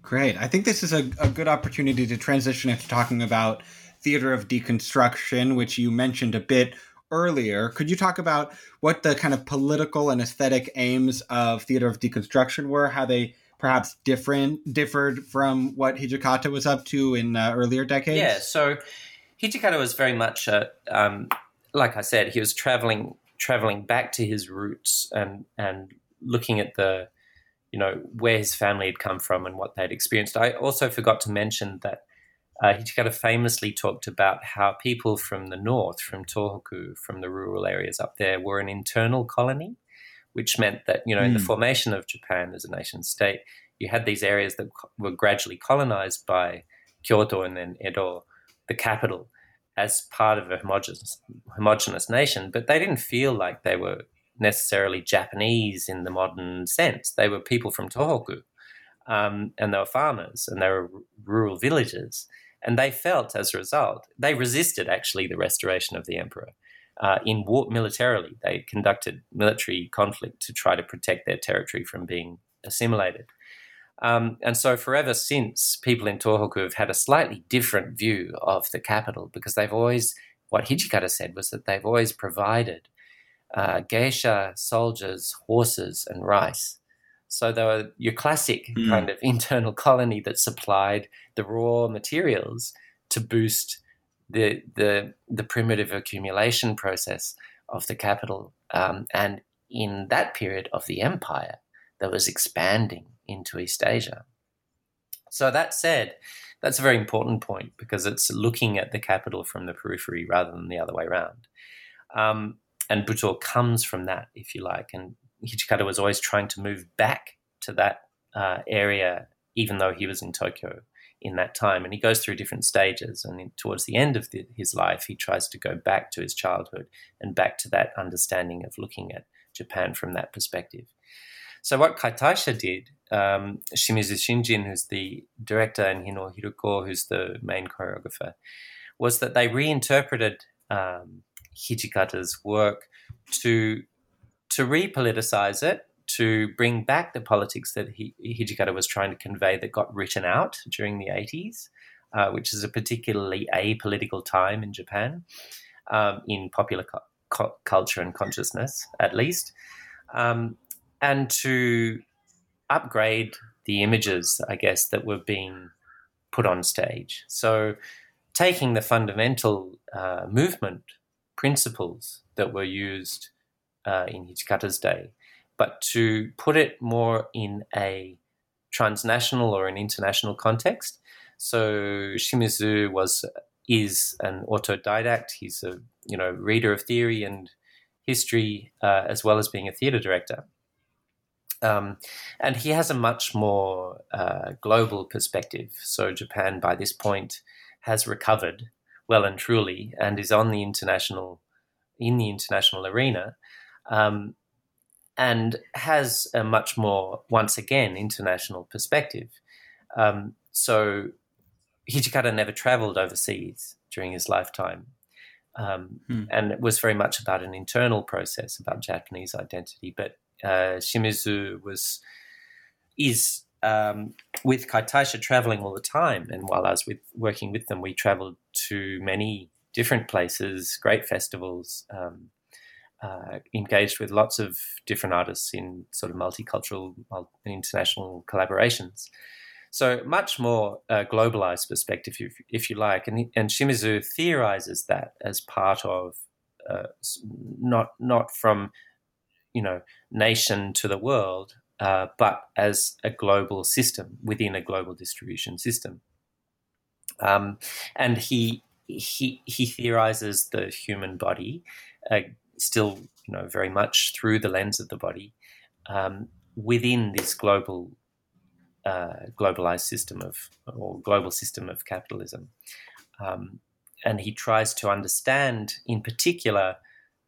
Speaker 1: Great. I think this is a, a good opportunity to transition into talking about theater of deconstruction, which you mentioned a bit earlier. Could you talk about what the kind of political and aesthetic aims of theater of deconstruction were? How they perhaps different differed from what Hijikata was up to in uh, earlier decades?
Speaker 2: Yeah. So Hijikata was very much, a, um, like I said, he was traveling traveling back to his roots and and looking at the you know where his family had come from and what they'd experienced. I also forgot to mention that uh, of famously talked about how people from the north, from Tohoku, from the rural areas up there, were an internal colony, which meant that you know in the
Speaker 1: Mm.
Speaker 2: formation of Japan as a nation state, you had these areas that were gradually colonized by Kyoto and then Edo, the capital, as part of a homogenous, homogeneous nation, but they didn't feel like they were necessarily Japanese in the modern sense. They were people from Tohoku, um, and they were farmers, and they were r- rural villagers, and they felt as a result they resisted actually the restoration of the emperor. Uh, in war militarily, they conducted military conflict to try to protect their territory from being assimilated. Um, and so, forever since, people in Tohoku have had a slightly different view of the capital because they've always, what Hijikata said was that they've always provided uh, geisha, soldiers, horses, and rice. So they were your classic
Speaker 1: Mm.
Speaker 2: kind of internal colony that supplied the raw materials to boost the the the primitive accumulation process of the capital. Um, and in that period of the empire, that was expanding into East Asia. So that said, that's a very important point because it's looking at the capital from the periphery rather than the other way around. Um, and Butoh comes from that, if you like. And Hijikata was always trying to move back to that uh, area, even though he was in Tokyo in that time. And he goes through different stages. And in, towards the end of the, his life, he tries to go back to his childhood and back to that understanding of looking at Japan from that perspective. So what Kaitaisha did, um, Shimizu Shinjin, who's the director, and Hino Hiruko, who's the main choreographer, was that they reinterpreted um, Hijikata's work to to repoliticize it, to bring back the politics that Hijikata was trying to convey that got written out during the 80s, uh, which is a particularly apolitical time in Japan, um, in popular cu- culture and consciousness, at least, um, and to upgrade the images, I guess, that were being put on stage. So, taking the fundamental uh, movement principles that were used uh, in Hijikata's day, but to put it more in a transnational or an international context. So Shimizu was is an autodidact. He's a you know reader of theory and history uh, as well as being a theatre director. Um, and he has a much more uh, global perspective. So Japan, by this point, has recovered well and truly, and is on the international in the international arena, um, and has a much more once again international perspective. Um, so Hijikata never travelled overseas during his lifetime. Um,
Speaker 1: Hmm.
Speaker 2: And it was very much about an internal process about Japanese identity. But uh, Shimizu was is um, with Kaitaisha traveling all the time, and while I was with working with them, we traveled to many different places, great festivals, um, uh, engaged with lots of different artists in sort of multicultural, mul- international collaborations. So much more uh, globalized perspective, if, if you like, and and Shimizu theorizes that as part of uh, not not from you know nation to the world, uh, but as a global system within a global distribution system. Um, and he he he theorizes the human body, uh, still you know very much through the lens of the body, um, within this global uh, globalized system of or global system of capitalism. Um, and he tries to understand, in particular,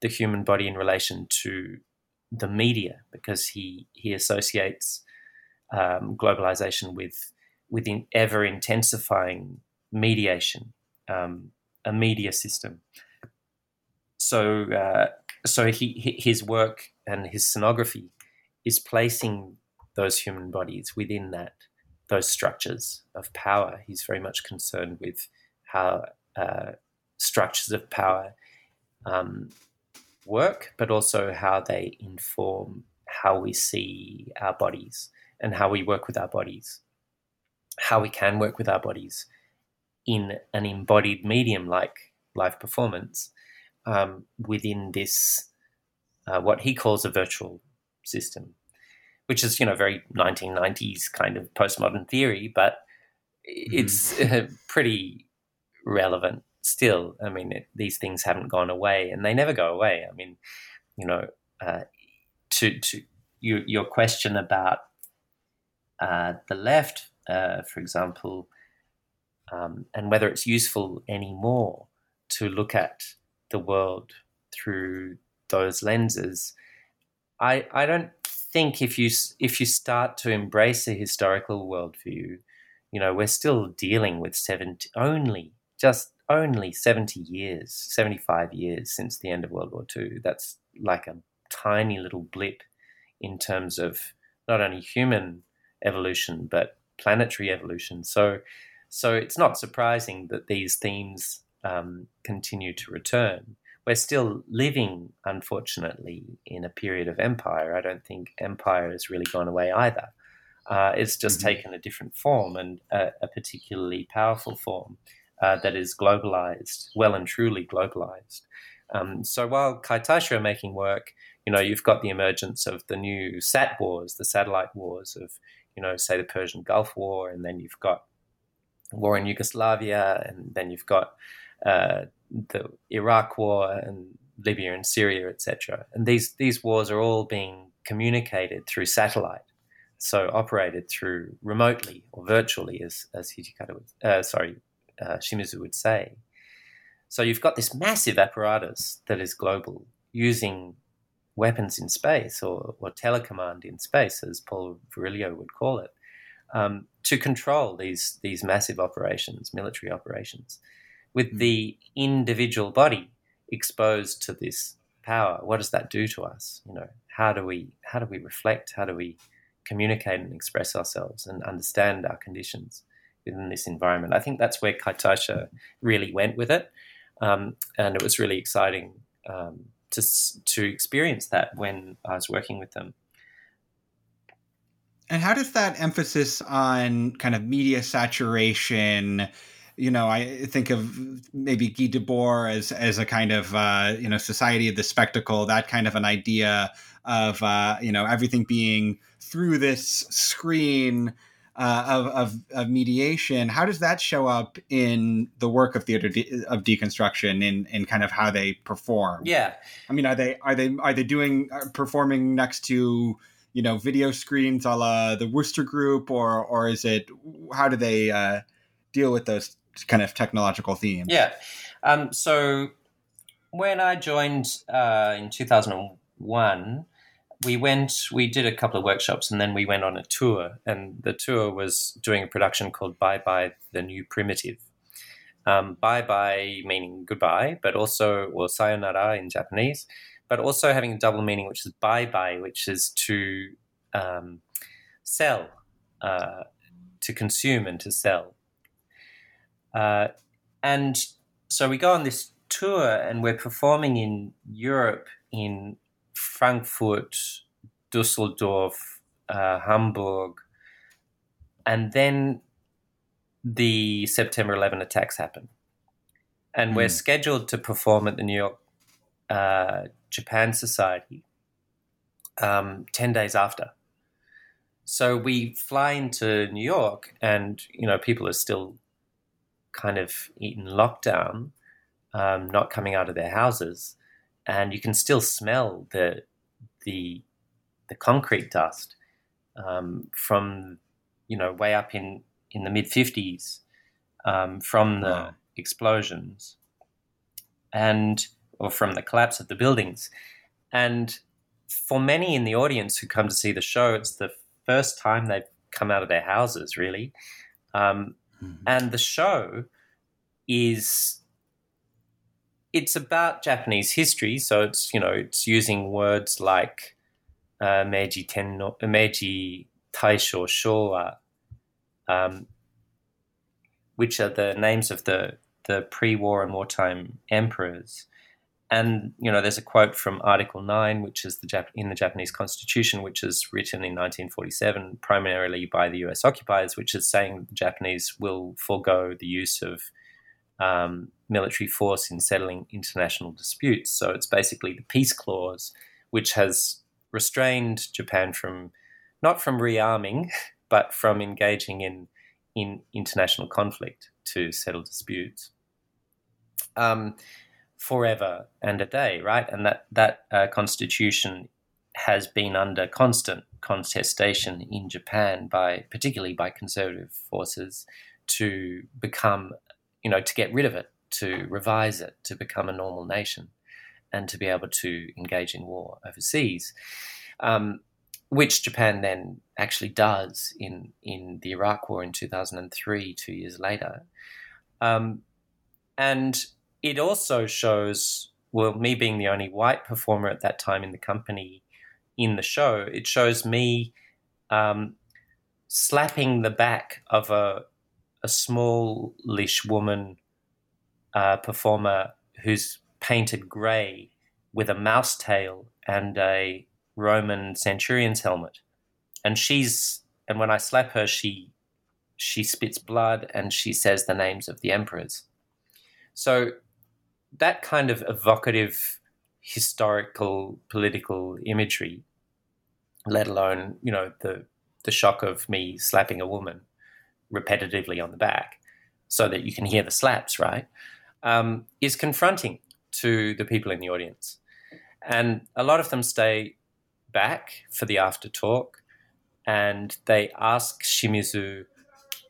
Speaker 2: the human body in relation to the media, because he he associates um, globalization with within ever intensifying mediation, um, a media system. So uh, so he, his work and his scenography is placing those human bodies within that those structures of power. He's very much concerned with how uh, structures of power um, work, but also how they inform how we see our bodies and how we work with our bodies, how we can work with our bodies in an embodied medium like live performance um, within this uh, what he calls a virtual system, which is you know very 1990s kind of postmodern theory, but it's uh, pretty relevant still. I mean, it, these things haven't gone away, and they never go away. I mean, you know, uh, to to you, your question about uh, the left, uh, for example, um, and whether it's useful anymore to look at the world through those lenses. I I don't think if you if you start to embrace a historical worldview, you know we're still dealing with seventy only just only seventy years, seventy five years since the end of World War II. That's like a tiny little blip in terms of not only human evolution but planetary evolution. So so it's not surprising that these themes um, continue to return. We're still living, unfortunately, in a period of empire. I don't think empire has really gone away either. Uh, it's just mm-hmm. taken a different form and a, a particularly powerful form uh, that is globalized, well and truly globalized. Um, so while Kaitaisha are making work, you know, you've got the emergence of the new sat wars, the satellite wars of, you know, say the Persian Gulf War, and then you've got war in Yugoslavia, and then you've got uh, the Iraq War and Libya and Syria, etc. And these these wars are all being communicated through satellite, so operated through remotely or virtually, as as Hijikata would, uh, sorry, uh, Shimizu would say. So you've got this massive apparatus that is global, using weapons in space or, or telecommand in space, as Paul Virilio would call it, um, to control these these massive operations, military operations, with hmm. the individual body exposed to this power. What does that do to us? You know, how do we how do we reflect? How do we communicate and express ourselves and understand our conditions within this environment? I think that's where Kaitaisha really went with it, um, and it was really exciting um, to to experience that when I was working with them.
Speaker 1: And how does that emphasis on kind of media saturation? You know, I think of maybe Guy Debord as as a kind of uh, you know society of the spectacle, that kind of an idea of uh, you know everything being through this screen uh, of, of, of mediation. How does that show up in the work of theater de- of deconstruction in in kind of how they perform?
Speaker 2: Yeah,
Speaker 1: I mean, are they are they are they doing uh, performing next to you know video screens a la the Wooster Group, or or is it how do they uh, deal with those kind of technological themes?
Speaker 2: Yeah, um, so when I joined uh, in two thousand and one, we went. We did a couple of workshops, and then we went on a tour. And the tour was doing a production called "Bye Bye: The New Primitive." Um, bye bye meaning goodbye, but also or sayonara in Japanese, but also having a double meaning, which is bye bye, which is to um, sell, uh, to consume and to sell. Uh, and so we go on this tour and we're performing in Europe, in Frankfurt, Dusseldorf, uh, Hamburg, and then the September 11 attacks happen. And mm. we're hmm. scheduled to perform at the New York uh, Japan Society um, 10 days after. So we fly into New York, and you know people are still kind of eaten lockdown, um, not coming out of their houses, and you can still smell the the the concrete dust um, from you know way up in in the mid fifties um, from the wow. explosions, and or from the collapse of the buildings. And for many in the audience who come to see the show, it's the first time they've come out of their houses, really. Um, mm-hmm. And the show is it's about Japanese history, so it's you know it's using words like uh, Meiji Tenno, Meiji Taisho Showa, um, which are the names of the the pre-war and wartime emperors, and you know, there's a quote from Article Nine, which is the Jap- in the Japanese Constitution, which is written in 1947 primarily by the U.S. occupiers, which is saying that the Japanese will forego the use of um, military force in settling international disputes. So it's basically the peace clause, which has restrained Japan from not from rearming, but from engaging in in international conflict to settle disputes. Um, forever and a day, right? And that that uh, constitution has been under constant contestation in Japan by particularly by conservative forces to become, you know, to get rid of it, to revise it, to become a normal nation, and to be able to engage in war overseas. Um, which Japan then actually does in, in the Iraq War in 2003, two years later. Um, and it also shows, well, me being the only white performer at that time in the company in the show, it shows me um, slapping the back of a, a smallish woman uh, performer who's painted grey with a mouse tail and a Roman centurion's helmet, and she's and when I slap her, she she spits blood and she says the names of the emperors. So that kind of evocative historical political imagery, let alone you know the the shock of me slapping a woman repetitively on the back, so that you can hear the slaps, right, um, is confronting to the people in the audience, and a lot of them stay back for the after talk and they ask Shimizu,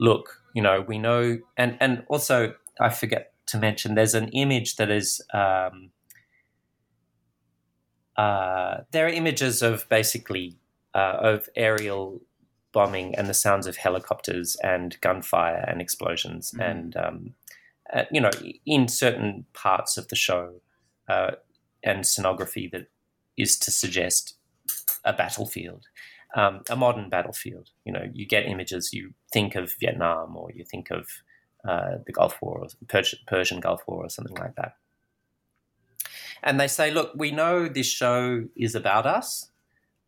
Speaker 2: look, you know, we know, and, and also I forget to mention, there's an image that is, um, uh, there are images of basically uh, of aerial bombing and the sounds of helicopters and gunfire and explosions mm. and um, uh, you know in certain parts of the show uh, and scenography that is to suggest a battlefield, um, a modern battlefield. You know, you get images, you think of Vietnam or you think of uh, the Gulf War or Persian, Persian Gulf War or something like that. And they say, look, we know this show is about us,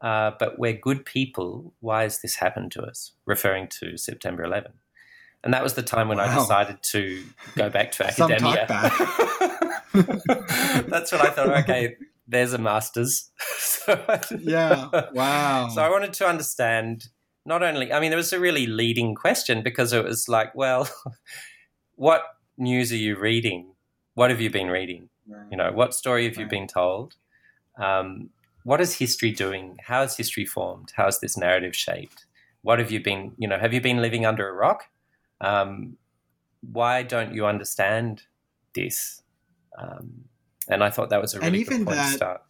Speaker 2: uh, but we're good people. Why has this happened to us? Referring to September 11. And that was the time when wow. I decided to go back to academia. That's what I thought. Okay, there's a master's.
Speaker 1: so, yeah. Wow.
Speaker 2: So I wanted to understand not only, I mean, it was a really leading question because it was like, well, what news are you reading? What have you been reading? Right. You know, what story have right. you been told? Um, what is history doing? How is history formed? How is this narrative shaped? What have you been, you know, have you been living under a rock? Um, why don't you understand this? Um, and I thought that was a really and even good point that, to start.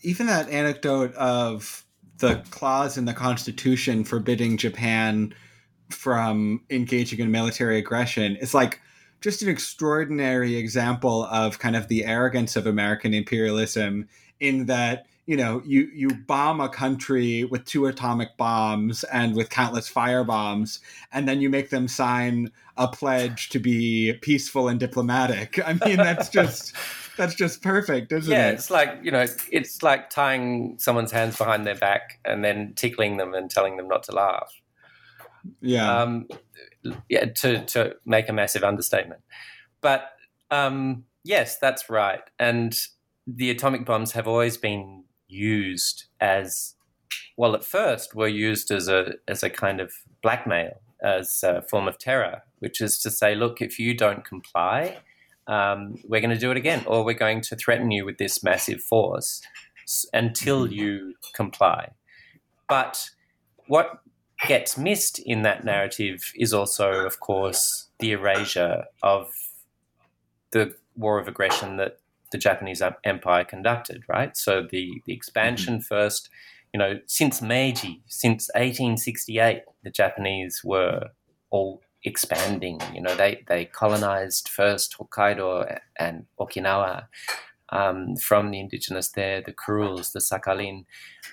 Speaker 1: Even that anecdote of the clause in the Constitution forbidding Japan from engaging in military aggression is like just an extraordinary example of kind of the arrogance of American imperialism in that you know you you bomb a country with two atomic bombs and with countless fire bombs and then you make them sign a pledge to be peaceful and diplomatic. I mean that's just that's just perfect isn't
Speaker 2: yeah,
Speaker 1: it?
Speaker 2: yeah it's like you know it's like tying someone's hands behind their back and then tickling them and telling them not to laugh.
Speaker 1: Yeah. Um
Speaker 2: yeah to to make a massive understatement. But um yes that's right. And the atomic bombs have always been used as well at first were used as a as a kind of blackmail as a form of terror which is to say look if you don't comply um, we're going to do it again or we're going to threaten you with this massive force until mm-hmm. you comply but what gets missed in that narrative is also of course the erasure of the war of aggression that the Japanese Empire conducted, right? So the, the expansion mm-hmm. first, you know, since Meiji, since 1868, the Japanese were all expanding. You know, they, they colonized first Hokkaido and Okinawa um, from the indigenous there, the Kurils, the Sakhalin.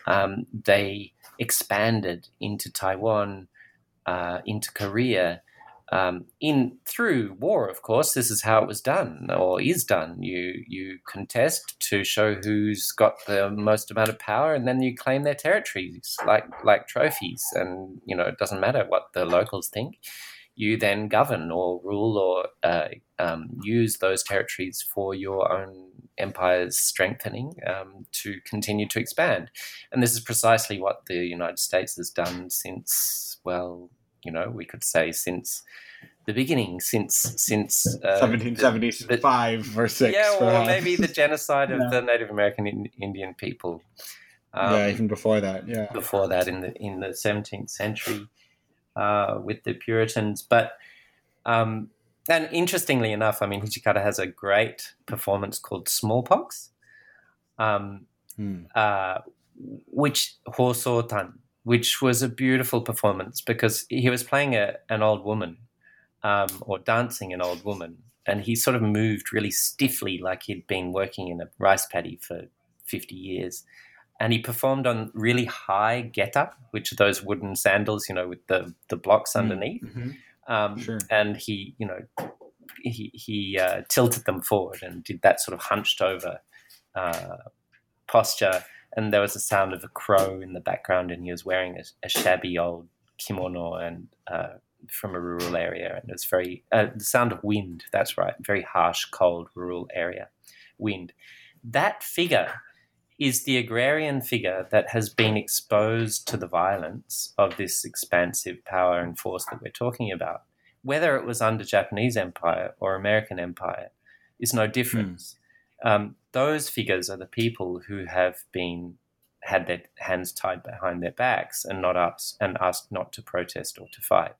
Speaker 2: Um, they expanded into Taiwan, uh, into Korea, um, in through war, of course, this is how it was done or is done. You you contest to show who's got the most amount of power, and then you claim their territories like like trophies. And you know it doesn't matter what the locals think. You then govern or rule or uh, um, use those territories for your own empire's strengthening um, to continue to expand. And this is precisely what the United States has done since well you know, we could say since the beginning since since uh,
Speaker 1: 1775 or six.
Speaker 2: Yeah, or
Speaker 1: perhaps.
Speaker 2: maybe the genocide of
Speaker 1: Yeah.
Speaker 2: the Native American in, Indian people. Um,
Speaker 1: yeah, even before that. Yeah.
Speaker 2: before that in the in the 17th century uh, with the Puritans. But um, and interestingly enough, I mean, Hijikata has a great performance called Smallpox, um,
Speaker 1: Hmm.
Speaker 2: uh, which Hosotan, which was a beautiful performance because he was playing a, an old woman um, or dancing an old woman. And he sort of moved really stiffly, like he'd been working in a rice paddy for 50 years and he performed on really high geta, which are those wooden sandals, you know, with the the blocks underneath.
Speaker 1: Mhm.
Speaker 2: Um,
Speaker 1: Sure.
Speaker 2: And he, you know, he he uh, tilted them forward and did that sort of hunched over uh, posture. And there was the sound of a crow in the background, and he was wearing a, a shabby old kimono and uh, from a rural area, and it was very uh, the sound of wind. That's right, very harsh, cold rural area wind. That figure is the agrarian figure that has been exposed to the violence of this expansive power and force that we're talking about. Whether it was under Japanese empire or American empire is no difference. Um, those figures are the people who have been had their hands tied behind their backs and not asked and asked not to protest or to fight.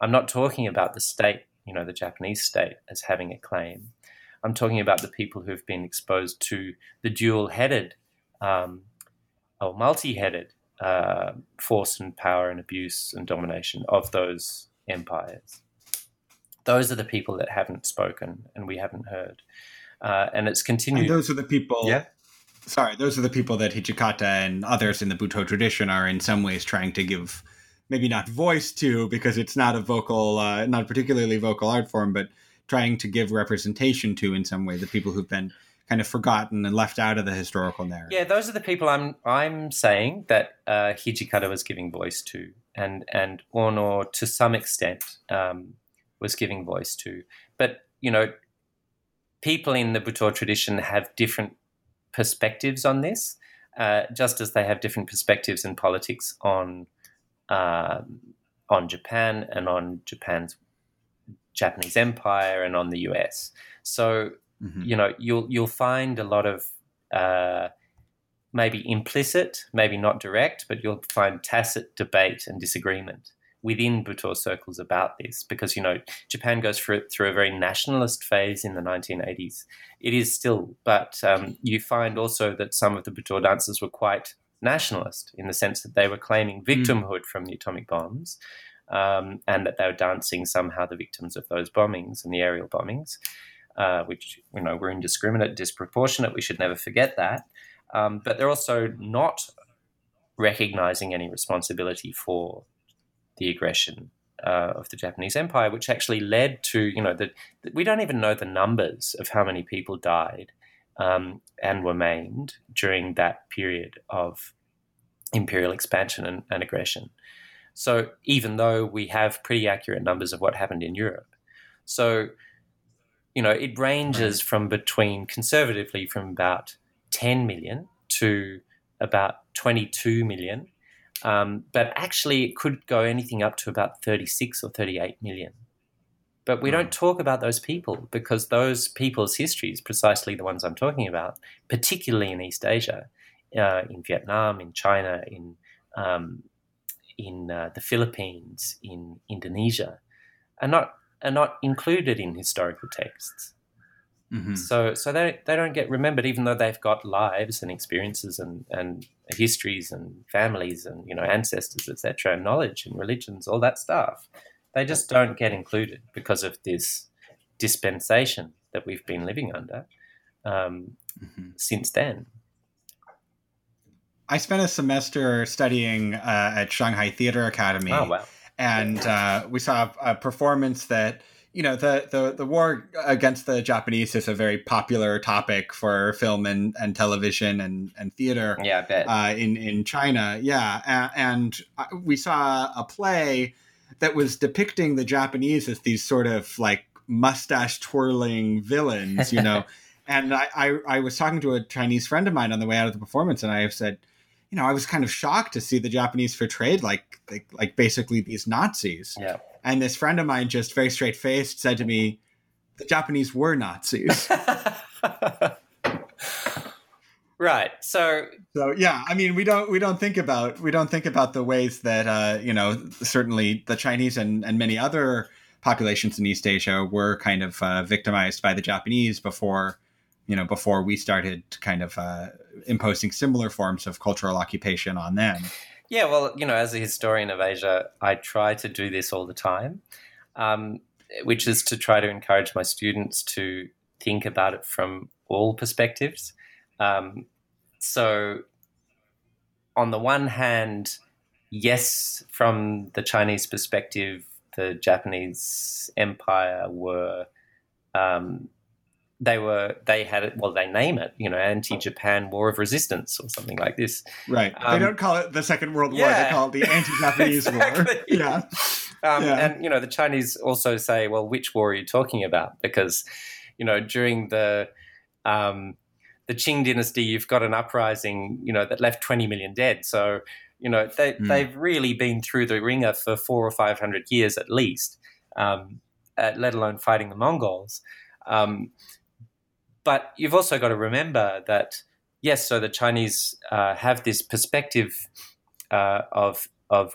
Speaker 2: I'm not talking about the state, you know, the Japanese state as having a claim. I'm talking about the people who've been exposed to the dual-headed um, or multi-headed uh, force and power and abuse and domination of those empires. Those are the people that haven't spoken and we haven't heard. Uh, and it's continued.
Speaker 1: And those are the people.
Speaker 2: yeah.
Speaker 1: Sorry, those are the people that Hijikata and others in the Butoh tradition are in some ways trying to give, maybe not voice to, because it's not a vocal, uh, not a particularly vocal art form, but trying to give representation to in some way the people who've been kind of forgotten and left out of the historical narrative.
Speaker 2: Yeah, those are the people I'm I'm saying that uh, Hijikata was giving voice to, and and Ono to some extent um, was giving voice to. But you know, people in the Butoh tradition have different perspectives on this, uh, just as they have different perspectives in politics on um, on Japan and on Japan's Japanese empire and on the US. So
Speaker 1: Mhm.
Speaker 2: you know you'll you'll find a lot of uh, maybe implicit, maybe not direct, but you'll find tacit debate and disagreement within Butoh circles about this because you know Japan goes through through a very nationalist phase in the 1980s. It is still, but um, you find also that some of the Butoh dancers were quite nationalist in the sense that they were claiming victimhood from the atomic bombs. Um, and that they were dancing somehow the victims of those bombings and the aerial bombings uh, which you know were indiscriminate, disproportionate. We should never forget that. Um, but they're also not recognizing any responsibility for the aggression uh, of the Japanese Empire, which actually led to you know that we don't even know the numbers of how many people died um, and were maimed during that period of imperial expansion and, and aggression. So even though we have pretty accurate numbers of what happened in Europe, so you know, it ranges from between conservatively from about 10 million to about 22 million. Um, but actually, it could go anything up to about 36 or 38 million. But we don't talk about those people because those people's histories, precisely the ones I'm talking about, particularly in East Asia, uh, in Vietnam, in China, in um, in uh, the Philippines, in Indonesia, are not are not included in historical texts.
Speaker 1: Mhm.
Speaker 2: So so they they don't get remembered, even though they've got lives and experiences and and histories and families and you know ancestors, etc., and knowledge and religions, all that stuff. They just don't get included because of this dispensation that we've been living under um,
Speaker 1: Mhm.
Speaker 2: since then.
Speaker 1: I spent a semester studying uh, at Shanghai Theater Academy.
Speaker 2: Oh wow!
Speaker 1: And uh, we saw a, performance that you know the, the the war against the Japanese is a very popular topic for film and, and television and, and theater
Speaker 2: Yeah, I bet.
Speaker 1: uh, in in China. Yeah, a- and uh, we saw a play that was depicting the Japanese as these sort of like mustache twirling villains, you know. and I, I I was talking to a Chinese friend of mine on the way out of the performance, and I have said, you know, I was kind of shocked to see the Japanese portrayed like like, like basically these Nazis
Speaker 2: yeah,
Speaker 1: And this friend of mine just very straight faced said to me, the Japanese were Nazis.
Speaker 2: right. So
Speaker 1: so yeah, I mean we don't we don't think about we don't think about the ways that uh, you know certainly the Chinese and, and many other populations in East Asia were kind of uh, victimized by the Japanese before you know before we started kind of uh, imposing similar forms of cultural occupation on them.
Speaker 2: Yeah, well, you know, as a historian of Asia, I try to do this all the time, um, which is to try to encourage my students to think about it from all perspectives. Um, so, on the one hand, yes, from the Chinese perspective, the Japanese Empire were um, they were they had it well they name it you know anti-japan war of resistance or something like this
Speaker 1: right um, they don't call it the second world war yeah. they call it the anti-japanese exactly. war yeah
Speaker 2: um, yeah. and you know the chinese also say well which war are you talking about because you know during the um, the qing dynasty you've got an uprising you know that left 20 million dead so you know they, mm. they've really been through the ringer for four or five hundred years at least um, uh, let alone fighting the mongols um, but you've also got to remember that yes, so the Chinese uh, have this perspective uh, of of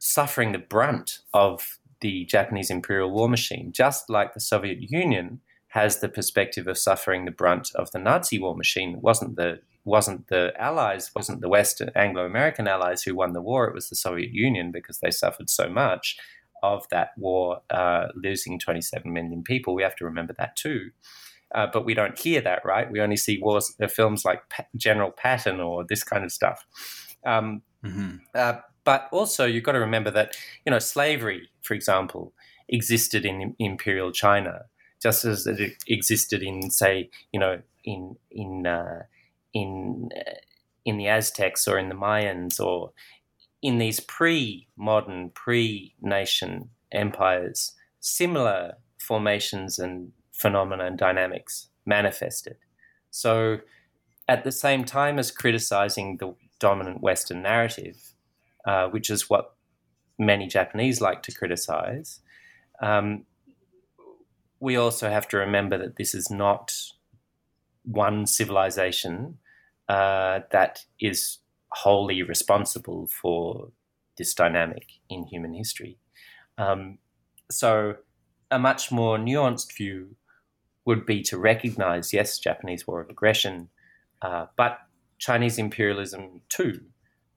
Speaker 2: suffering the brunt of the Japanese imperial war machine, just like the Soviet Union has the perspective of suffering the brunt of the Nazi war machine. It wasn't the wasn't the Allies, wasn't the West Anglo-American Allies who won the war. It was the Soviet Union because they suffered so much of that war, uh, losing 27 million people. We have to remember that too uh, but we don't hear that, right? We only see wars, uh, films like pa- General Patton or this kind of stuff. Um, mm-hmm. uh, but also, you've got to remember that you know slavery, for example, existed in imperial China, just as it existed in, say, you know, in in uh, in uh, in the Aztecs or in the Mayans or in these pre-modern, pre-nation empires. Similar formations and phenomena and dynamics manifested. So, at the same time as criticizing the dominant Western narrative, uh, which is what many Japanese like to criticize, um, we also have to remember that this is not one civilization uh, that is wholly responsible for this dynamic in human history. Um, so, a much more nuanced view would be to recognize, yes, Japanese war of aggression, uh, but Chinese imperialism too,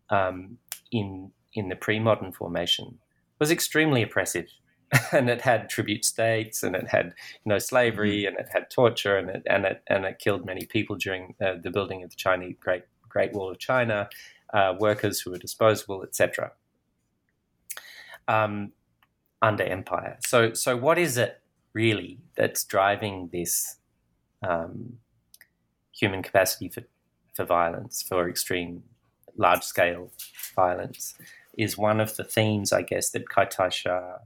Speaker 2: um, in in the pre-modern formation, was extremely oppressive, and it had tribute states, and it had you know slavery, mm-hmm. and it had torture, and it and it and it killed many people during uh, the building of the Chinese Great Great Wall of China, uh, workers who were disposable, etc. Um, under empire. So so what is it really that's driving this um, human capacity for, for violence, for extreme large scale violence, is one of the themes, I guess, that Kaitaisha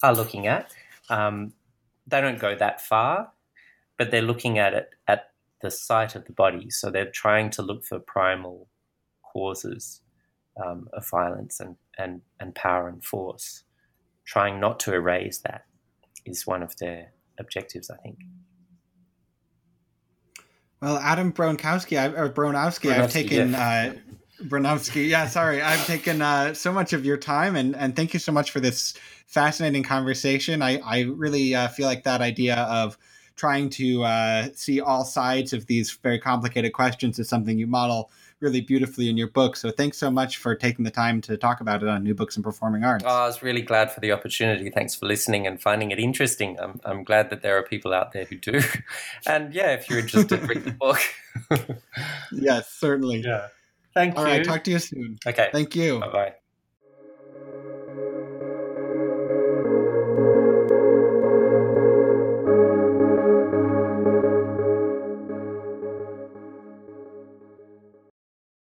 Speaker 2: are looking at. Um, they don't go that far, but they're looking at it at the site of the body. So they're trying to look for primal causes um, of violence and, and, and power and force, trying not to erase that is one of their objectives, I think.
Speaker 1: Well, Adam Bronkowski, or Broinowski, I've taken yeah. uh, Broinowski. Yeah, sorry, I've taken uh, so much of your time, and and thank you so much for this fascinating conversation. I I really uh, feel like that idea of trying to uh, see all sides of these very complicated questions is something you model really beautifully in your book. So thanks so much for taking the time to talk about it on New Books and Performing Arts.
Speaker 2: Oh, I was really glad for the opportunity. Thanks for listening and finding it interesting. I'm, I'm glad that there are people out there who do. And yeah, if you're interested, read the book.
Speaker 1: yes, certainly.
Speaker 2: Yeah. Thank
Speaker 1: All
Speaker 2: you.
Speaker 1: All right, talk to you soon.
Speaker 2: Okay.
Speaker 1: Thank you.
Speaker 2: Bye bye.